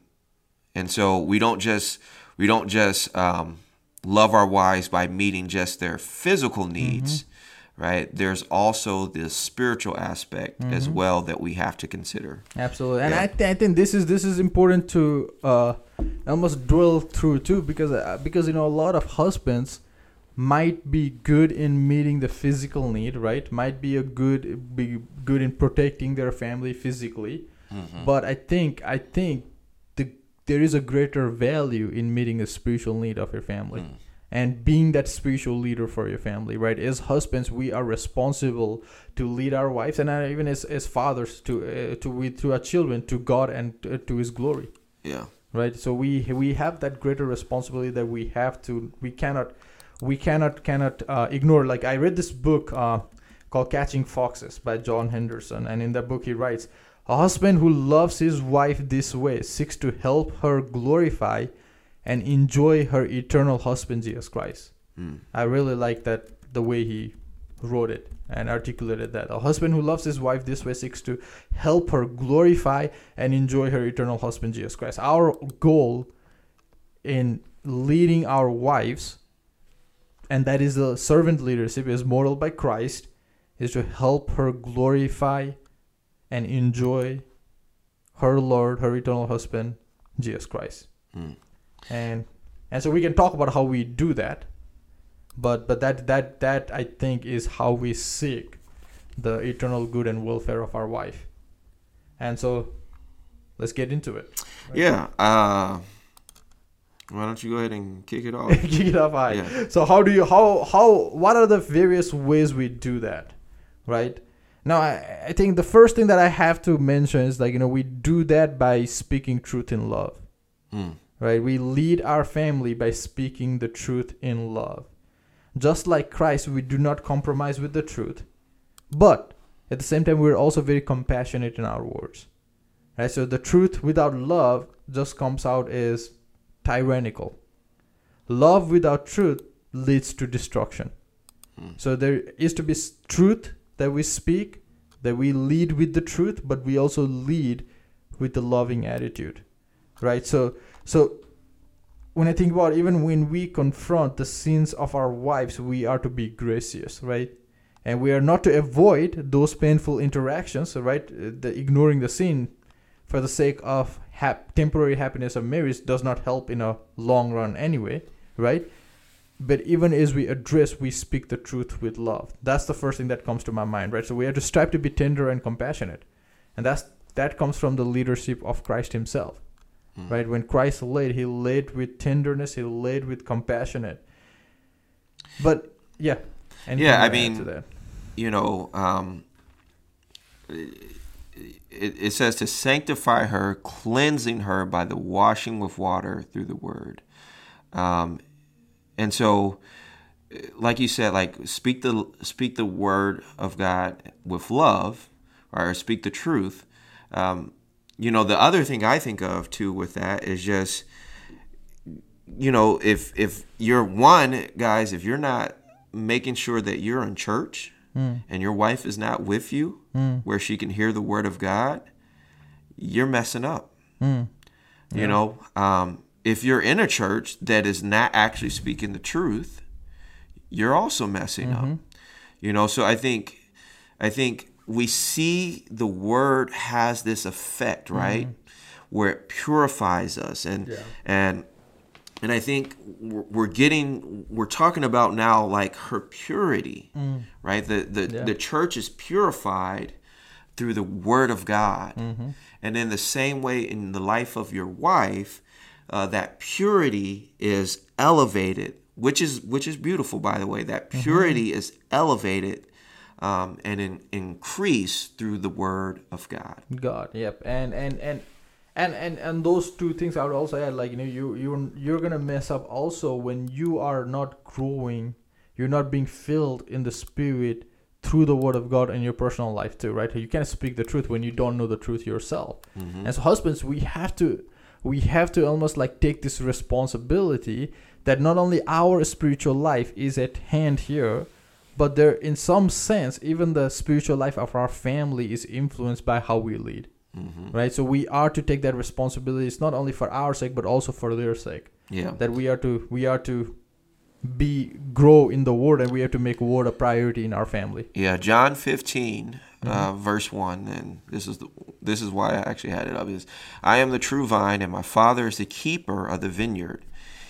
and so we don't just we don't just um, love our wives by meeting just their physical needs, right? There's also this spiritual aspect as well that we have to consider. Absolutely, and Yeah. I, th- I think this is this is important to uh, almost dwell through too, because uh, because you know a lot of husbands might be good in meeting the physical need, right? Might be a good be good in protecting their family physically, but I think I think the there is a greater value in meeting the spiritual need of your family Mm. and being that spiritual leader for your family right? As husbands we are responsible to lead our wives and even as, as fathers to uh, to we to our children to god and uh, to his glory. Yeah. right? So we we have that greater responsibility that we have to we cannot we cannot cannot uh, ignore. Like i read this book uh, called catching foxes by john henderson. And in that book he writes a husband who loves his wife this way seeks to help her glorify and enjoy her eternal husband jesus christ. Mm. i really like that the way he wrote it and articulated that. A husband who loves his wife this way seeks to help her glorify and enjoy her eternal husband jesus christ. Our goal in leading our wives and that is the servant leadership is modeled by christ is to help her glorify and enjoy her lord her eternal husband jesus christ Mm. and and so we can talk about how we do that but but that that that i think is how we seek the eternal good and welfare of our wife and so let's get into it Yeah. Uh, why don't you go ahead and kick it off? kick it off high Yeah. so how do you how how what are the various ways we do that right now I, I think the first thing that i have to mention is like you know we do that by speaking truth in love Mm. right? We lead our family by speaking the truth in love. Just like Christ, we do not compromise with the truth, but at the same time, we're also very compassionate in our words, right? So the truth without love just comes out as tyrannical. Love without truth leads to destruction. Mm. So there is to be truth that we speak, that we lead with the truth, but we also lead with the loving attitude right? So so when i think about even when we confront the sins of our wives we are to be gracious right? And we are not to avoid those painful interactions right? The ignoring the sin for the sake of hap- temporary happiness of marriage does not help in a long run anyway right but even as we address we speak the truth with love. That's the first thing that comes to my mind right? So we have to strive to be tender and compassionate. And that's that comes from the leadership of christ himself Mm. right? When christ led he led with tenderness he led with compassionate. But yeah Yeah, I mean, you know, um, it, it says to sanctify her, cleansing her by the washing with water through the word. Um, and so, like you said, like speak the speak the word of God with love, or speak the truth. Um, you know, the other thing I think of too with that is just, you know, if if you're one guys, if you're not making sure that you're in church and your wife is not with you where she can hear the word of God, you're messing up. You know, um, if you're in a church that is not actually speaking the truth, you're also messing up. Mm-hmm. You know, so I think I think we see the word has this effect, mm-hmm. right? Where it purifies us and and and I think we're getting we're talking about now like her purity, mm. right? The the Yeah. the church is purified through the word of God, mm-hmm. and in the same way in the life of your wife, uh, that purity is elevated, which is which is beautiful, by the way. That purity is elevated um, and in, increased through the word of God. God, yep, and and and and and and those two things I would also add, like you know, you you you're gonna mess up also when you are not growing, you're not being filled in the Spirit through the Word of God in your personal life too, right? You can't speak the truth when you don't know the truth yourself. Mm-hmm. As husbands, we have to we have to almost like take this responsibility that not only our spiritual life is at hand here, but there in some sense even the spiritual life of our family is influenced by how we lead. Mm-hmm. right? So we are to take that responsibility it's not only for our sake but also for their sake. Yeah. that we are to we are to be grow in the word and we have to make word a priority in our family. Yeah, John 15, uh, verse 1, and this is the, this is why I actually had it up is I am the true vine and my Father is the keeper of the vineyard.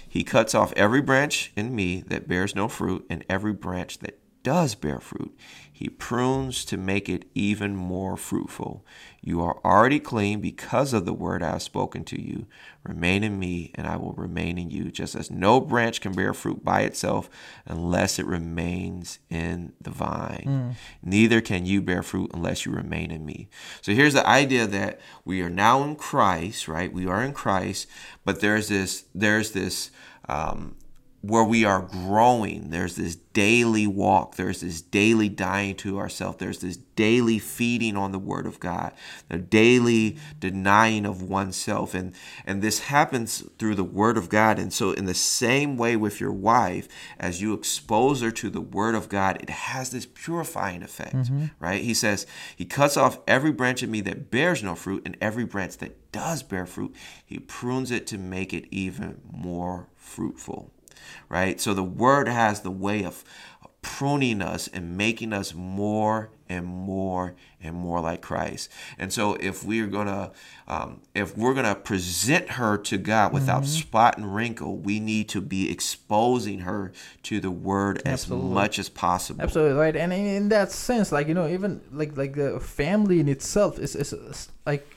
He cuts off every branch in me that bears no fruit and every branch that does bear fruit. He prunes to make it even more fruitful. You are already clean because of the word I have spoken to you. Remain in me, and I will remain in you, just as no branch can bear fruit by itself unless it remains in the vine. Neither can you bear fruit unless you remain in me. So here's the idea that we are now in Christ, right? We are in Christ, but there's this, there's this, um, where we are growing. There's this daily walk. There's this daily dying to ourselves. There's this daily feeding on the Word of God, the daily denying of oneself. And, and this happens through the Word of God. And so, in the same way with your wife, as you expose her to the Word of God, it has this purifying effect, mm-hmm. right? He says, He cuts off every branch of me that bears no fruit, and every branch that does bear fruit, He prunes it to make it even more fruitful right? So the word has the way of pruning us and making us more and more and more like Christ. And so if we're gonna um, if we're gonna present her to God without spot and wrinkle, we need to be exposing her to the word Absolutely. as much as possible. absolutely right and in, that sense like you know even like like the family in itself is, is, is like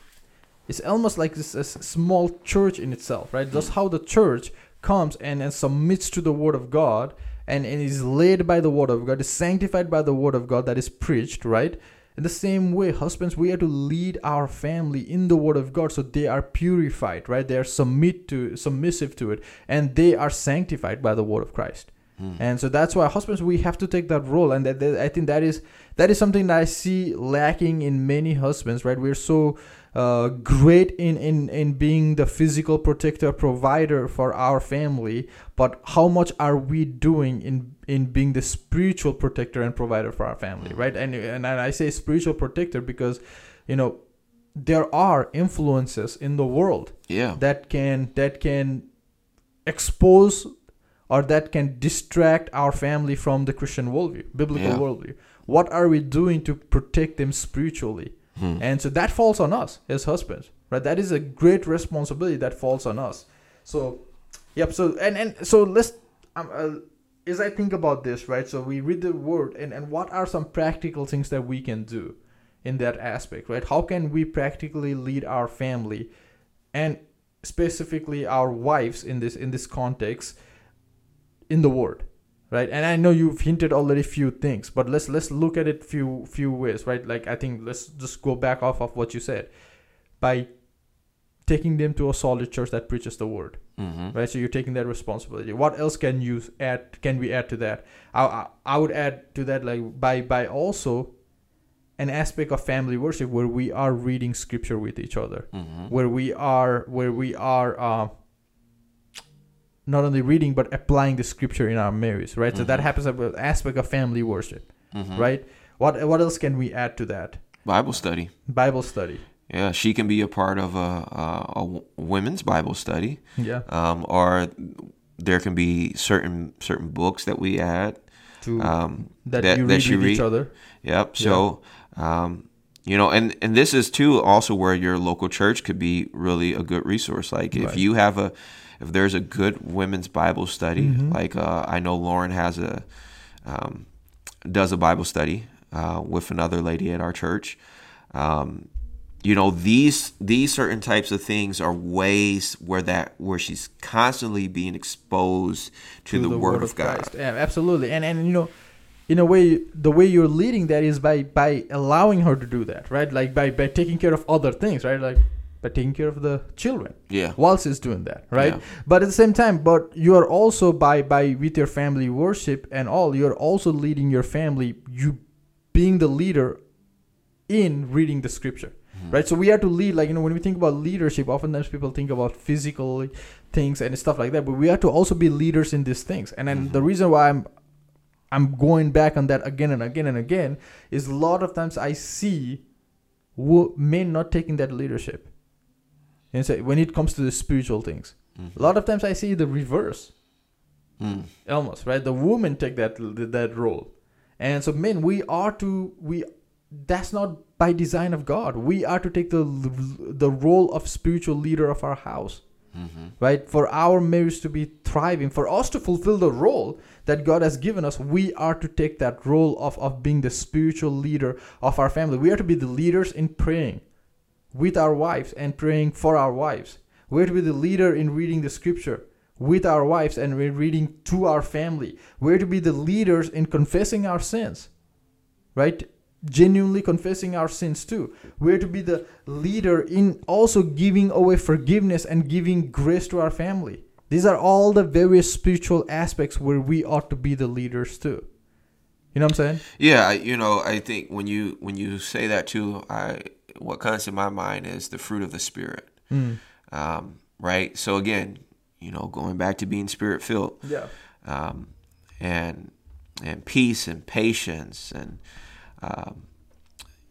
it's almost like this, this small church in itself right just how the church comes and, and submits to the word of god and, and is led by the word of god is sanctified by the word of god that is preached right? In the same way husbands we are to lead our family in the word of god so they are purified right? They are submit to submissive to it and they are sanctified by the word of christ. Hmm. And so that's why husbands we have to take that role and that, that i think that is that is something that i see lacking in many husbands right? We're so uh, great in, in in being the physical protector provider for our family but how much are we doing in in being the spiritual protector and provider for our family right and and i say spiritual protector because you know there are influences in the world Yeah. that can that can expose or that can distract our family from the Christian worldview, biblical Yeah. worldview. What are we doing to protect them spiritually? Hmm. And so that falls on us as husbands, right? That is a great responsibility that falls on us. So, yep. So and and so let's um, uh, as I think about this, right? So we read the word, and and what are some practical things that we can do in that aspect, right? How can we practically lead our family, and specifically our wives in this in this context, in the word, right? And I know you've hinted already few things, but let's let's look at it few few ways, right? Like I think let's just go back off of what you said. By taking them to a solid church that preaches the word hmm right? So you're taking that responsibility. What else can you add can we add to that? I i, I would add to that like by by also an aspect of family worship where we are reading scripture with each other. Hmm where we are where we are uh, not only reading but applying the scripture in our marriage right so that Mhm. happens an aspect of family worship hmm right what what else can we add to that Bible study. bible study Yeah, she can be a part of a women's Bible study. yeah um, or there can be certain certain books that we add. to Um, that, that- you that read you with each other yep. So, um, you know, and and this is too also where your local church could be really a good resource. Like if Right. you have a if there's a good women's Bible study, Mhm. like uh, I know Lauren has a um, does a Bible study uh, with another lady at our church. Um, you know these these certain types of things are ways where that where she's constantly being exposed to, the, word, of God. Yeah, absolutely. And and you know, in a way, the way you're leading that is by by allowing her to do that, right? Like by by taking care of other things, right? Like by taking care of the children Yeah. whilst is doing that, right? Yeah. But at the same time, but you are also by by with your family worship and all, you're also leading your family. You being the leader in reading the scripture mm-hmm. right so we have to lead like you know when we think about leadership oftentimes people think about physical things and stuff like that but we have to also be leaders in these things and then mm-hmm. the reason why i'm i'm going back on that again and again and again is a lot of times i see men not taking that leadership and so when it comes to the spiritual things Mhm. a lot of times i see the reverse. Mm. almost right? The women take that that role. And so men we are to we that's not by design of god. We are to take the the role of spiritual leader of our house hmm right? For our marriage to be thriving for us to fulfill the role that god has given us we are to take that role of, of being the spiritual leader of our family. We are to be the leaders in praying with our wives and praying for our wives. We're to be the leader in reading the scripture? With our wives and reading to our family. We're to be the leaders in confessing our sins? Right? Genuinely confessing our sins too. We're to be the leader in also giving away forgiveness and giving grace to our family? These are all the various spiritual aspects where we ought to be the leaders too. You know what i'm saying? Yeah, you know, I think when you when you say that too, I what comes to my mind is the fruit of the spirit. Mm. Um, right. So again, you know, going back to being spirit filled, yeah um, and and peace and patience and um,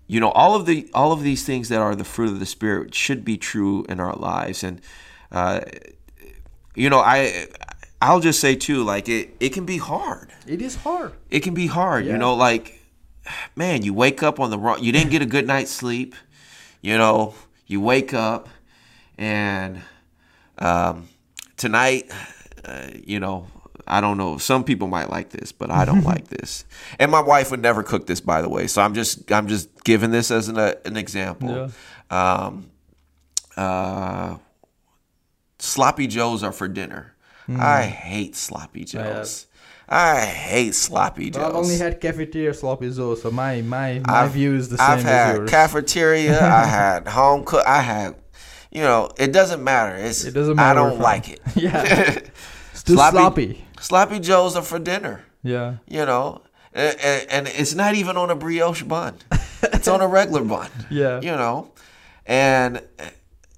you know all of the all of these things that are the fruit of the spirit should be true in our lives and uh, you know I I'll just say too like it it can be hard it is hard it can be hard Yeah. you know like man you wake up on the wrong you didn't get a good night's sleep you know you wake up and um, tonight uh, you know i don't know some people might like this but i don't like this. And my wife would never cook this by the way so i'm just i'm just giving this as an, uh, an example. Um, uh, sloppy joes are for dinner. I hate sloppy. Yeah. joes I hate sloppy joes. I've only had cafeteria sloppy joe, so my my my I've- view is the same I've had yours. cafeteria. I had home cook. I had, you know, it doesn't matter. It's It doesn't matter. I don't like it. yeah, still Sloppy- sloppy. Sloppy joes are for dinner. Yeah, You know, and, and, and it's not even on a brioche bun. it's on a regular bun. yeah. You know, and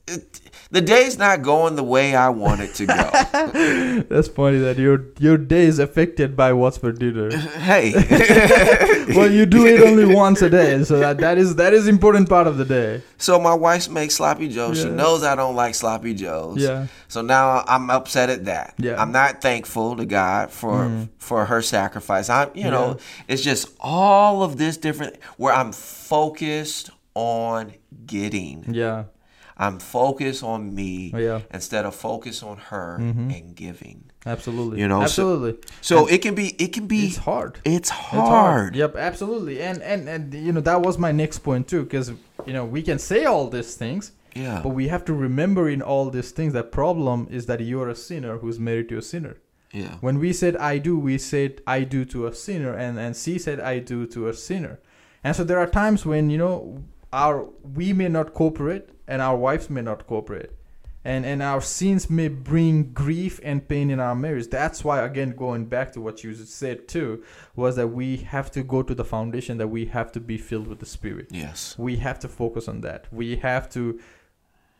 it, the day's not going the way I want it to go. That's funny that your your day is affected by what's for dinner. hey, well, you do it only once a day, so that, that is that is important part of the day. so my wife makes sloppy joes. She knows I don't like sloppy joes. Yeah, So now I'm upset at that. Yeah. I'm not thankful to God for Mm. for her sacrifice. I'm you know, it's just all of this different where I'm focused on getting. yeah, I'm focused on me Oh, yeah. Mm-hmm. instead of focus on her and giving. absolutely. You know, absolutely. So it can be it can be it's hard. It's It's hard. Yep, absolutely. And and and you know that was my next point too, because you know we can say all these things, Yeah. but we have to remember in all these things that problem is that you're a sinner who's married to a sinner. Yeah. When we said I do, we said I do to a sinner, and and she said I do to a sinner. And so there are times when you know our we may not cooperate, and our wives may not cooperate, and and our sins may bring grief and pain in our marriage. That's why again going back to what you said too was that we have to go to the foundation that we have to be filled with the Spirit Yes. we have to focus on that we have to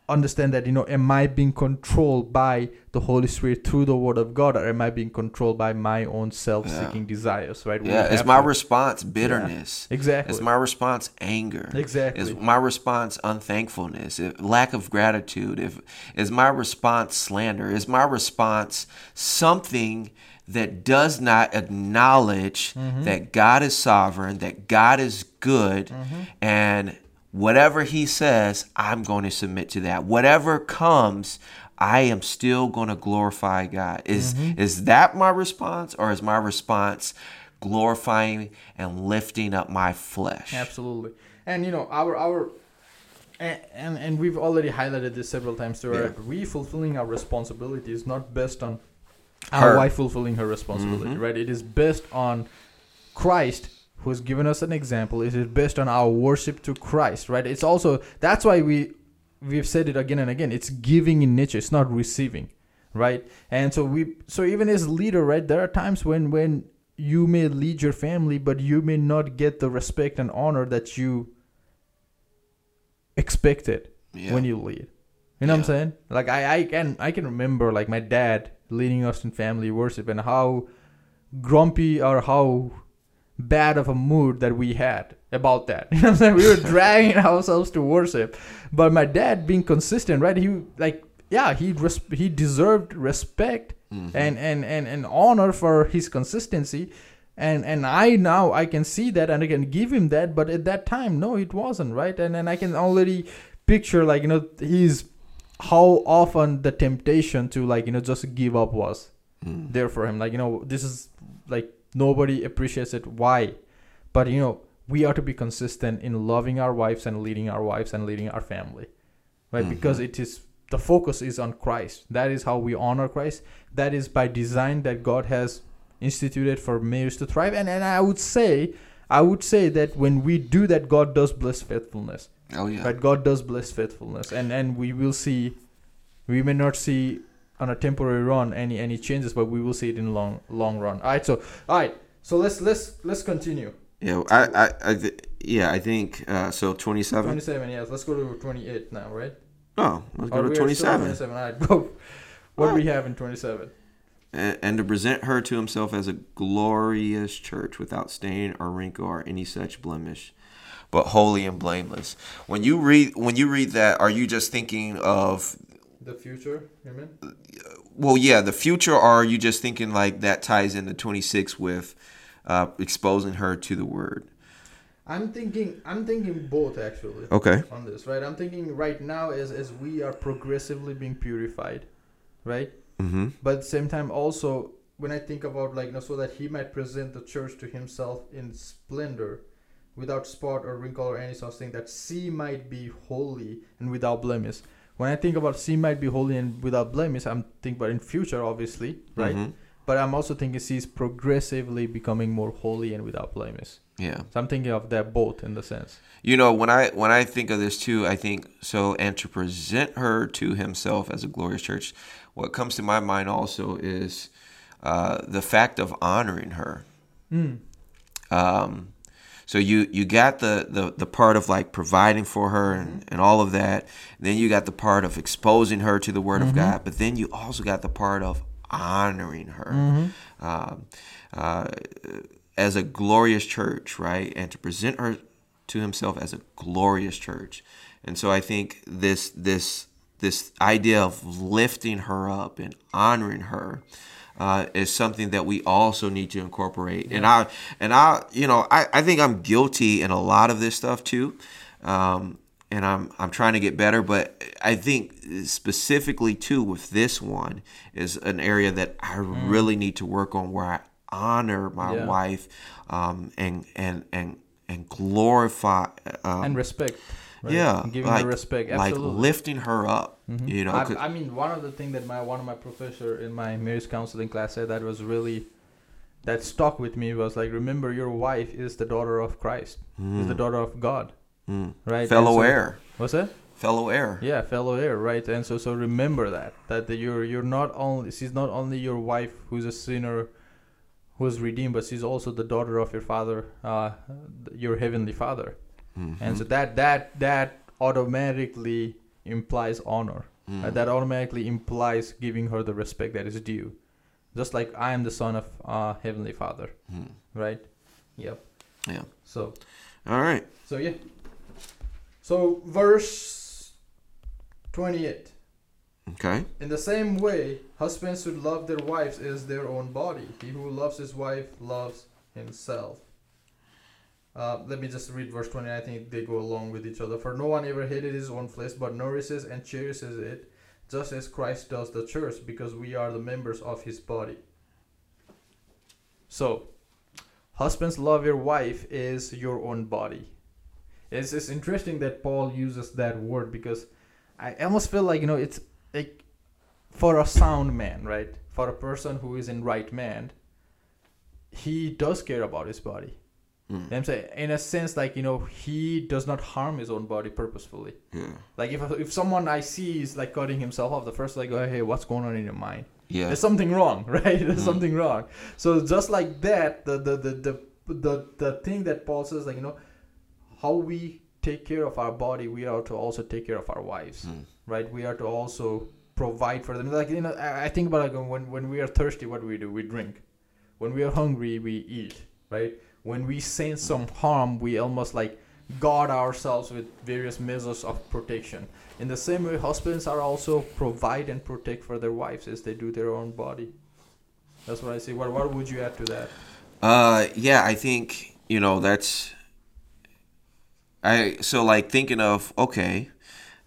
understand that you know am i being controlled by the holy spirit through the word of god or am i being controlled by my own self-seeking desires right We Yeah. Is my to- response bitterness? exactly Is my response anger? Exactly. Is my response unthankfulness? If lack of gratitude? If is my response slander? Is my response something that does not acknowledge Mm-hmm. that God is sovereign, that God is good, Mm-hmm. and whatever He says, I'm going to submit to that. Whatever comes. I am still going to glorify God. Is Mm-hmm. is that my response, or is my response glorifying and lifting up my flesh? absolutely and you know our our and, and and we've already highlighted this several times too right? we fulfilling our responsibility is not based on our wife fulfilling her responsibility right it is based on christ who has given us an example is it is based on our worship to christ right? It's also that's why we we've said it again and again it's giving in nature it's not receiving right? And so we so even as leader right there are times when when you may lead your family but you may not get the respect and honor that you expected Yeah. when you lead. You know what i'm saying? Like I, I can i can remember like my dad leading us in family worship and how grumpy or how bad of a mood that we had about that you know what i'm saying we were dragging ourselves to worship but my dad being consistent right he like yeah, he res- he deserved respect Mm-hmm. and, and and and honor for his consistency. And and I now I can see that and I can give him that, but at that time, no, it wasn't right. And and I can already picture like you know he's how often the temptation to like you know just give up was Mm. there for him. Like you know this is like nobody appreciates it. Why? But you know we are to be consistent in loving our wives and leading our wives and leading our family, right? Mhm. Because it is the focus is on Christ. That is how we honor Christ. That is by design that God has instituted for marriage to thrive. And and I would say, I would say that when we do that, God does bless faithfulness. Oh yeah. but God does bless faithfulness, and and we will see. We may not see on a temporary run any any changes, but we will see it in long long run. All right. So all right. So let's let's let's continue. Yeah, I, I, I th- yeah, I think uh, so. Twenty-seven. Twenty seven. Yes. Let's go to twenty eight now. Right. Oh, let's go Or to we are still on twenty-seven. 27. All right. Go. What do we have in twenty seven? and, and to present her to himself as a glorious church without stain or wrinkle or any such blemish but holy and blameless when you read when you read that are you just thinking of The future. You mean? well yeah the future or are you just thinking like that ties into 26 with uh, exposing her to the word I'm thinking. I'm thinking both actually. okay on this, right? I'm thinking right now as as we are progressively being purified, right? mm-hmm But at the same time, also when I think about like, you know, so that he might present the church to himself in splendor, without spot or wrinkle or any such thing, that she might be holy and without blemish. When I think about she might be holy and without blemish, I'm thinking about in future, obviously, right? Mhm. But I'm also thinking she's progressively becoming more holy and without blemish. yeah So I'm thinking of that both in the sense. You know, when I when I think of this too, I think so and to present her to himself as a glorious church, what comes to my mind also is uh, the fact of honoring her. Mm. Um, so you you got the, the the part of like providing for her and, and all of that. Then you got the part of exposing her to the Word of God. But then you also got the part of honoring her um, uh, as a glorious church, right? And to present her to Himself as a glorious church. And so I think this this this idea of lifting her up and honoring her uh, is something that we also need to incorporate. And I and I you know I, I think I'm guilty in a lot of this stuff too. Um, and I'm I'm trying to get better, but I think specifically too with this one is an area that I really need to work on where I honor my Yeah. wife um, and and and and glorify um, and respect. Right? yeah, giving like, her respect. like lifting her up. You know, I, I mean, one of the things that my one of my professor in my marriage counseling class said that was really that stuck with me was like, remember, your wife is the daughter of Christ, is the daughter of God, mm, right? fellow And so- heir, What's that? fellow heir. Yeah, fellow heir, right? And so, so remember that that the, you're you're not only she's not only your wife who's a sinner, who's redeemed, but she's also the daughter of your father, uh, your heavenly Father. Mm-hmm. and so that that that automatically implies honor. Uh, that automatically implies giving her the respect that is due. Just like i am the son of uh, heavenly father. Right? Yep. Yeah. so. All right. so yeah. So verse 28 Okay. in the same way husbands should love their wives as their own body. He who loves his wife loves himself uh, let me just read verse 20. I think they go along with each other. For no one ever hated his own flesh, but nourishes and cherishes it, just as Christ does the church, because we are the members of his body. So, husbands, love your wife is your own body. It's, it's interesting that Paul uses that word because I almost feel like, you know, it's like for a sound man, right? For a person who is in right mind, he does care about his body. Hmm. What I'm saying in a sense, like you know, he does not harm his own body purposefully. Yeah. Like if if someone I see is like cutting himself off, the first like, oh, hey, what's going on in your mind? Yeah. There's something wrong, right? There's hmm. something wrong. So just like that, the the, the the the the thing that Paul says, like you know, how we take care of our body, we are to also take care of our wives, hmm. right? We are to also provide for them. Like you know, I, I think about like when when we are thirsty, what do we do? We drink. When we are hungry, we eat, right? When we sense some harm, we almost like guard ourselves with various measures of protection. In the same way, husbands are also provide and protect for their wives as they do their own body. That's what I see. What what would you add to that? Uh, yeah, I think you know that's. I so like thinking of okay,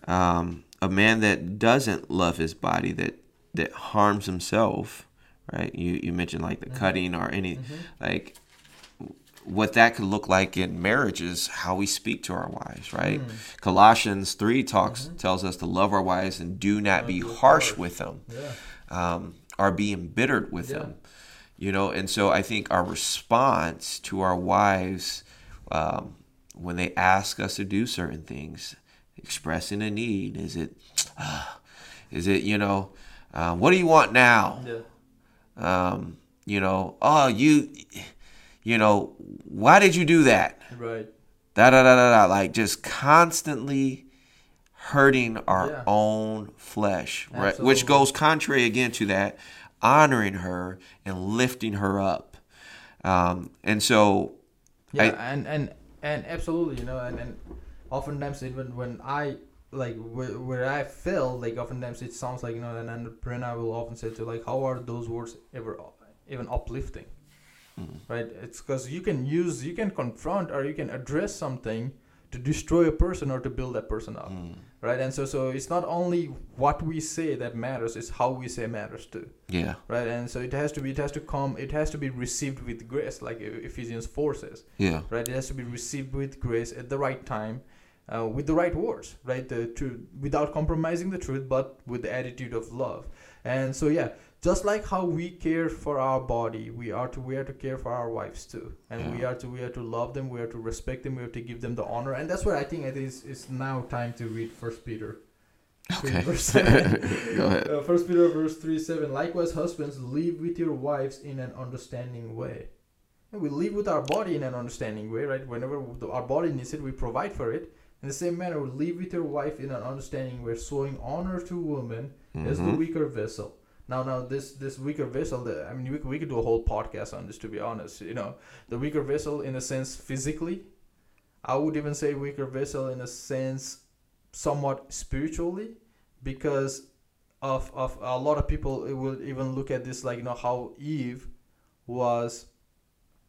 um, a man that doesn't love his body that that harms himself, right? You you mentioned like the cutting or any like what that could look like in marriage is how we speak to our wives, right? Colossians three talks tells us to love our wives and do not be harsh with them, um, or be embittered with Yeah. them, you know. And so I think our response to our wives um, when they ask us to do certain things, expressing a need, is it, is it you know, uh, what do you want now? Yeah. um, you know, oh, you, you know, why did you do that? Right. Da da da da da. Like just constantly hurting our Yeah. own flesh, right? Which goes contrary again to that, honoring her and lifting her up. Um, and so, Yeah, I- and and and absolutely, you know, and and oftentimes even when I like where, where I feel like oftentimes it sounds like you know, and and Brenna will often say to like, how are those words ever even uplifting? Right? It's because you can use, you can confront or you can address something to destroy a person or to build that person up, right? And so so it's not only what we say that matters; it's how we say matters too. Yeah, right? And so it has to be it has to come it has to be received with grace like ephesians 4 says. Yeah, right? It has to be received with grace at the right time uh, with the right words right? The truth without compromising the truth but with the attitude of love. And so yeah just like how we care for our body we are to we are to care for our wives too and we are to we are to love them we are to respect them we have to give them the honor and that's what i think it is it's now time to read first peter Okay. verse. Go ahead. Uh, First Peter verse three seven. Likewise, husbands, live with your wives in an understanding way. And we live with our body in an understanding way, right? Whenever the- our body needs it, we provide for it. In the same manner, live with your wife in an understanding way, showing honor to woman as the Mhm. weaker vessel. Now, now this this weaker vessel. The, I mean, we, could- we could do a whole podcast on this. To be honest, you know, the weaker vessel in a sense physically. I would even say weaker vessel in a sense, somewhat spiritually, because of of a lot of people it will even look at this like you know how Eve was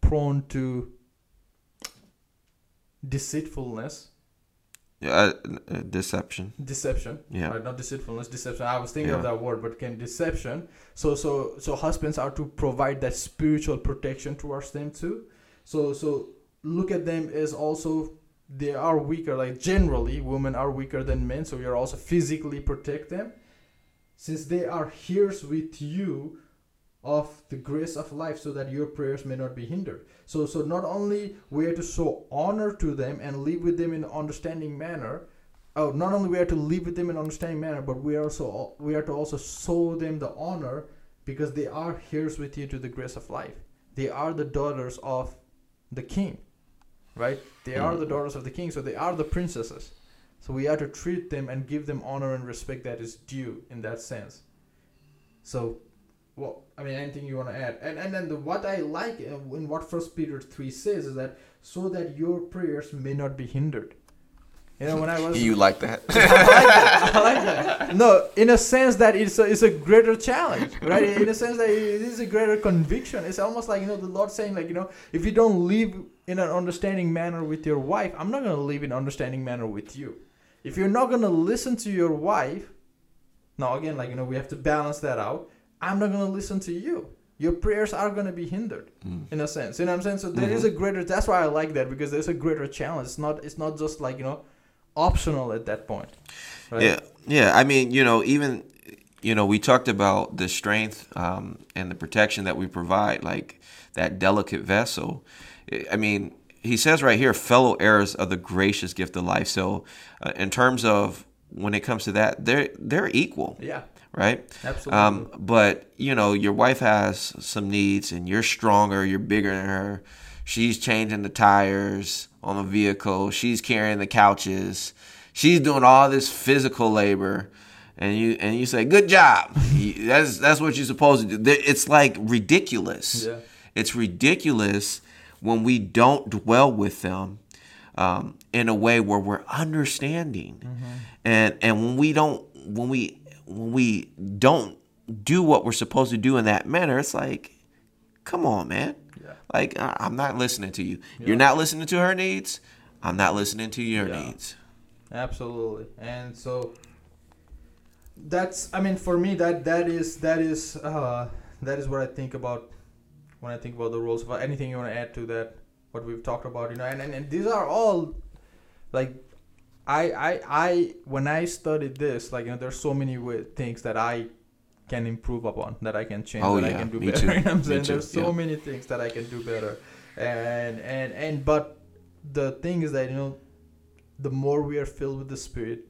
prone to deceitfulness, Uh, uh, deception. deception. Yeah. Right, not deceitfulness, deception. I was thinking of that word, but can deception. So so so husbands are to provide that spiritual protection towards them too. So so look at them as also they are weaker. Like generally, women are weaker than men, so you're also physically protect them, since they are here with you of the grace of life, so that your prayers may not be hindered. So so not only we are to show honor to them and live with them in an understanding manner, oh, not only we are to live with them in understanding manner, but we are also we are to also show them the honor because they are heirs with you to the grace of life. They are the daughters of the king, right? They are the mm. daughters of the king, so they are the princesses. So we are to treat them and give them honor and respect that is due in that sense. So, well, I mean, anything you want to add? And and then the, what I like uh, in what First Peter three says is that so that your prayers may not be hindered. You know, when I was You like that? I like that. I like that. No, in a sense that it's a, it's a greater challenge, right? In a sense that it is a greater conviction. It's almost like you know the Lord saying like you know if you don't live in an understanding manner with your wife, I'm not gonna live in understanding manner with you. If you're not gonna listen to your wife, now again like you know we have to balance that out. I'm not gonna listen to you. Your prayers are gonna be hindered in a sense. You know what I'm saying? So there is a greater. That's why I like that because there's a greater challenge. It's not. It's not just like you know optional at that point. Right? Yeah, yeah. I mean, you know, even you know, we talked about the strength um, and the protection that we provide, like that delicate vessel. I- I mean, he says right here, fellow heirs of the gracious gift of life. So, uh, in terms of when it comes to that, they're they're equal, Yeah. Right? Absolutely. Um, but you know, your wife has some needs, and you're stronger, you're bigger than her. She's changing the tires on the vehicle. She's carrying the couches. She's doing all this physical labor, and you and you say, "Good job." That's that's what you're supposed to do. It's like ridiculous. Yeah. It's ridiculous when we don't dwell with them um, in a way where we're understanding. And and when we don't when we when we don't do what we're supposed to do in that manner, it's like, come on, man. Yeah. Like I'm not listening to you. You're not listening to her needs. I'm not listening to your Yeah. needs. absolutely and so that's i mean for me that that is that is uh that is what i think about when i think about the roles of anything you want to add to that what we've talked about you know and and, and these are all like I, I I when I studied this, like you know, there's so many things that I can improve upon, that I can change, Oh, that I can do me better. too, You know what I'm me saying? too, There's so yeah. many things that I can do better, and and and but the thing is that you know, the more we are filled with the Spirit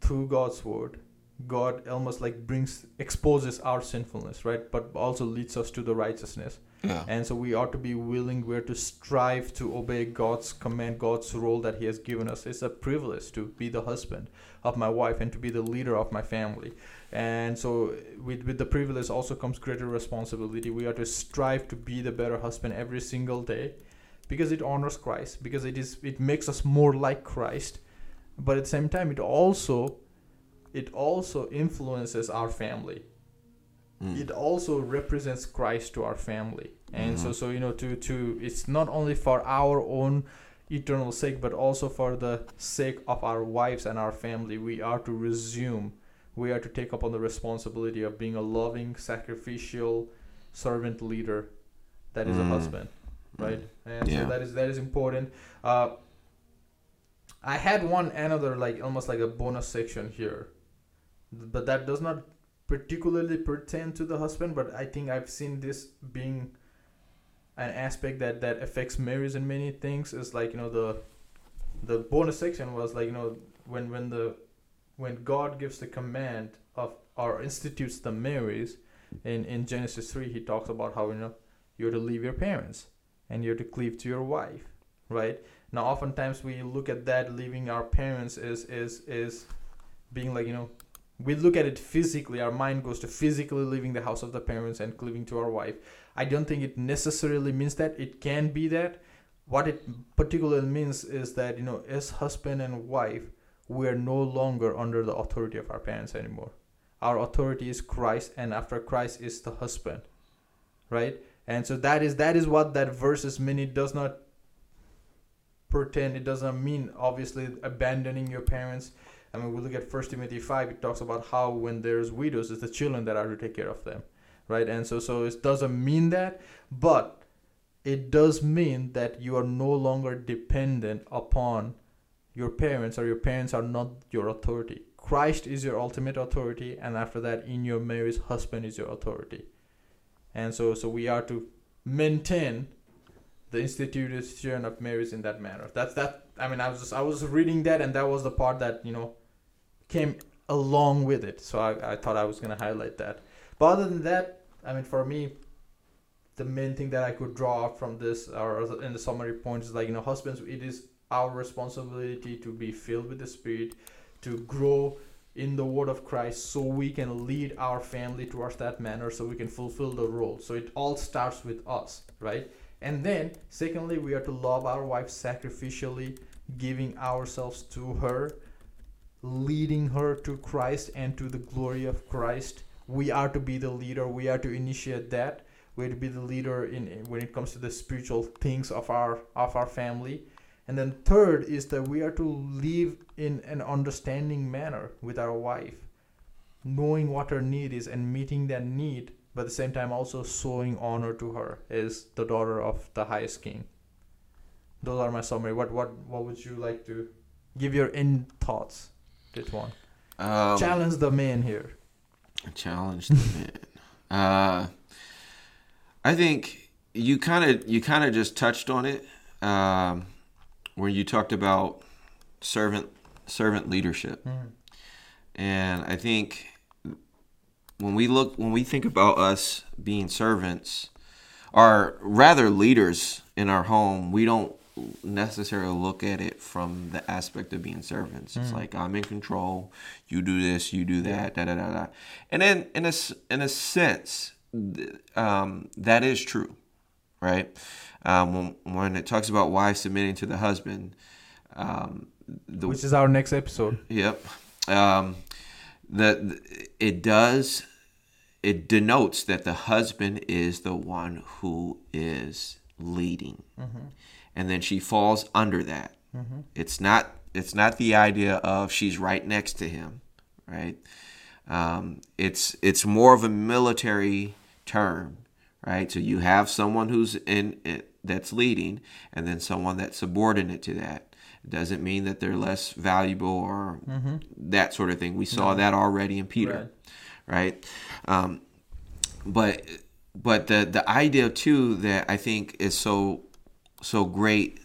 through God's word, God almost like brings exposes our sinfulness, right? But also leads us to the righteousness. Yeah. And so we ought to be willing, we're to strive to obey God's command, God's role that He has given us. It's a privilege to be the husband of my wife and to be the leader of my family. And so with, with the privilege also comes greater responsibility. We are to strive to be the better husband every single day because it honors Christ, because it is it makes us more like Christ. But at the same time it also it also influences our family Mm. it also represents Christ to our family. And so Mhm. so you know to to it's not only for our own eternal sake but also for the sake of our wives and our family we are to resume we are to take up on the responsibility of being a loving sacrificial servant leader that is a Mm. husband right and Yeah. so that is that is important uh i had one another like almost like a bonus section here but that does not particularly pertain to the husband but i think i've seen this being an aspect that that affects marriage in many things is like you know the the bonus section was like you know when when the when god gives the command of or institutes the marriage in in genesis 3 he talks about how you know you're to leave your parents and you're to cleave to your wife right? Now oftentimes we look at that leaving our parents is is is being like you know we look at it physically our mind goes to physically leaving the house of the parents and cleaving to our wife. I don't think it necessarily means that. It can be that. What it particularly means is that you know as husband and wife we are no longer under the authority of our parents anymore. Our authority is christ and after christ is the husband right? And so that is that is what that verse is mean it does not pretend. It doesn't mean obviously abandoning your parents I mean, we look at First Timothy five. It talks about how when there's widows, it's the children that are to take care of them, right? And so, so it doesn't mean that, but it does mean that you are no longer dependent upon your parents, or your parents are not your authority. Christ is your ultimate authority, and after that, in your marriage, husband is your authority. And so, so we are to maintain the institution of marriage in that manner. That's that. I mean, I was just I was reading that, and that was the part that you know came along with it. So I, I thought I was gonna highlight that. But other than that, I mean, for me, the main thing that I could draw from this, or in the summary points, is like you know, husbands, it is our responsibility to be filled with the Spirit, to grow in the word of Christ, so we can lead our family towards that manner, so we can fulfill the role. So it all starts with us, right? And then, secondly, we are to love our wife sacrificially, giving ourselves to her, leading her to Christ and to the glory of Christ. We are to be the leader. We are to initiate that. We are to be the leader in- when it comes to the spiritual things of our of our family. And then third is that we are to live in an understanding manner with our wife, knowing what her need is and meeting that need but at the same time also showing honor to her as the daughter of the highest king. Those are my summary. What what what would you like to give your end thoughts? This one Um, challenge the man here. challenge the man. Uh, I think you kind of you kind of just touched on it um, where you talked about servant servant leadership, and I think when we look when we think about us being servants, or rather leaders in our home, we don't necessarily look at it from the aspect of being servants. It's like I'm in control. You do this, you do that, da da da da. And then in a in a sense, um, that is true. right? Um, when, when it talks about wives submitting to the husband, um, the, Which is our next episode. Yep. Um, the, the it does it denotes that the husband is the one who is leading, and then she falls under that. It's not it's not the idea of she's right next to him, right? Um, it's it's more of a military term, right? So you have someone who's in it that's leading, and then someone that's subordinate to that. It doesn't mean that they're less valuable or that sort of thing. We saw that already in Peter, right? Um, but but the the idea too that I think is so so great,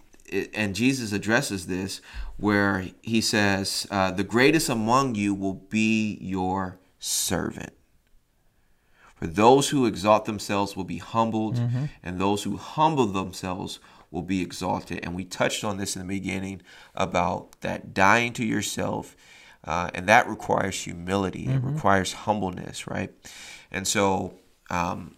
and Jesus addresses this where he says, uh, "The greatest among you will be your servant." For those who exalt themselves will be humbled, and those who humble themselves will be exalted. And we touched on this in the beginning about that dying to yourself, uh, and that requires humility. It requires humbleness, right? And so, um,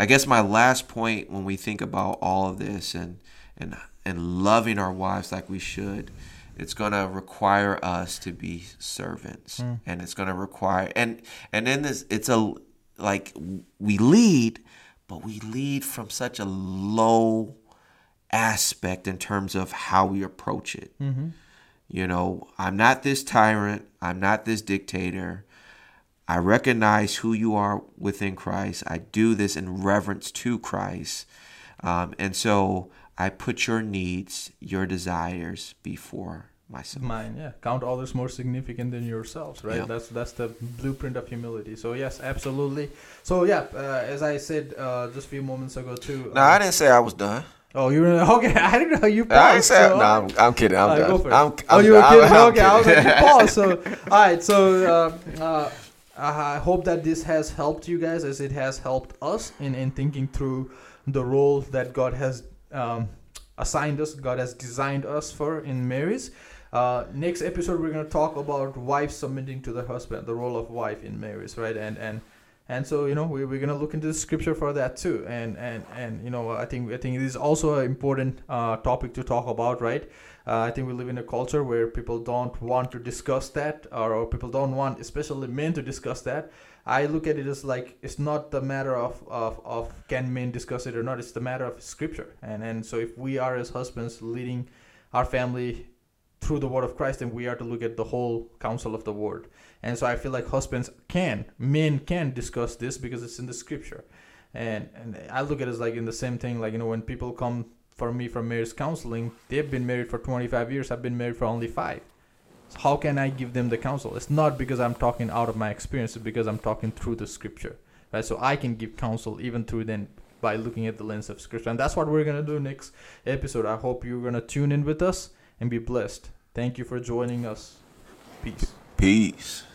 I guess my last point when we think about all of this and and and loving our wives like we should, it's going to require us to be servants, hmm. and it's going to require and and in this it's a like we lead, but we lead from such a low aspect in terms of how we approach it. Mm-hmm. You know, I'm not this tyrant. I'm not this dictator. I recognize who you are within Christ. I do this in reverence to Christ. Um, and so I put your needs, your desires before myself. Mine, yeah. Count others more significant than yourselves, right? That's that's the blueprint of humility. So yes, absolutely. So yeah, uh, as I said uh, just a few moments ago too. No, uh, I didn't say I was done. Oh, you were okay. I didn't know you paused. I didn't say. so- no, I'm, I'm kidding. I'm right, done. it. I'm, oh, you were I'm- kidding. I'm okay, I was kidding. like, you paused. So, all right. So, uh, uh, I hope that this has helped you guys, as it has helped us in in thinking through the role that God has um, assigned us, God has designed us for in marriage. Uh, next episode, we're gonna talk about wife submitting to the husband, the role of wife in marriage, right? And and and so you know we, we're gonna look into the scripture for that too and and and you know i think i think it is also an important uh, topic to talk about right uh, i think we live in a culture where people don't want to discuss that or, or people don't want especially men to discuss that. I look at it as like it's not the matter of, of of can men discuss it or not it's the matter of scripture. And and so if we are as husbands leading our family through the word of christ then we are to look at the whole counsel of the word. And so I feel like husbands can, men can discuss this because it's in the scripture. And and I look at it as like in the same thing, like you know, when people come for me for marriage counseling, they've been married for 25 years. I've been married for only five. So how can I give them the counsel? It's not because I'm talking out of my experience, it's because I'm talking through the scripture. Right? So I can give counsel even through then by looking at the lens of scripture. And that's what we're gonna do next episode. I hope you're gonna tune in with us and be blessed. Thank you for joining us. Peace. Peace.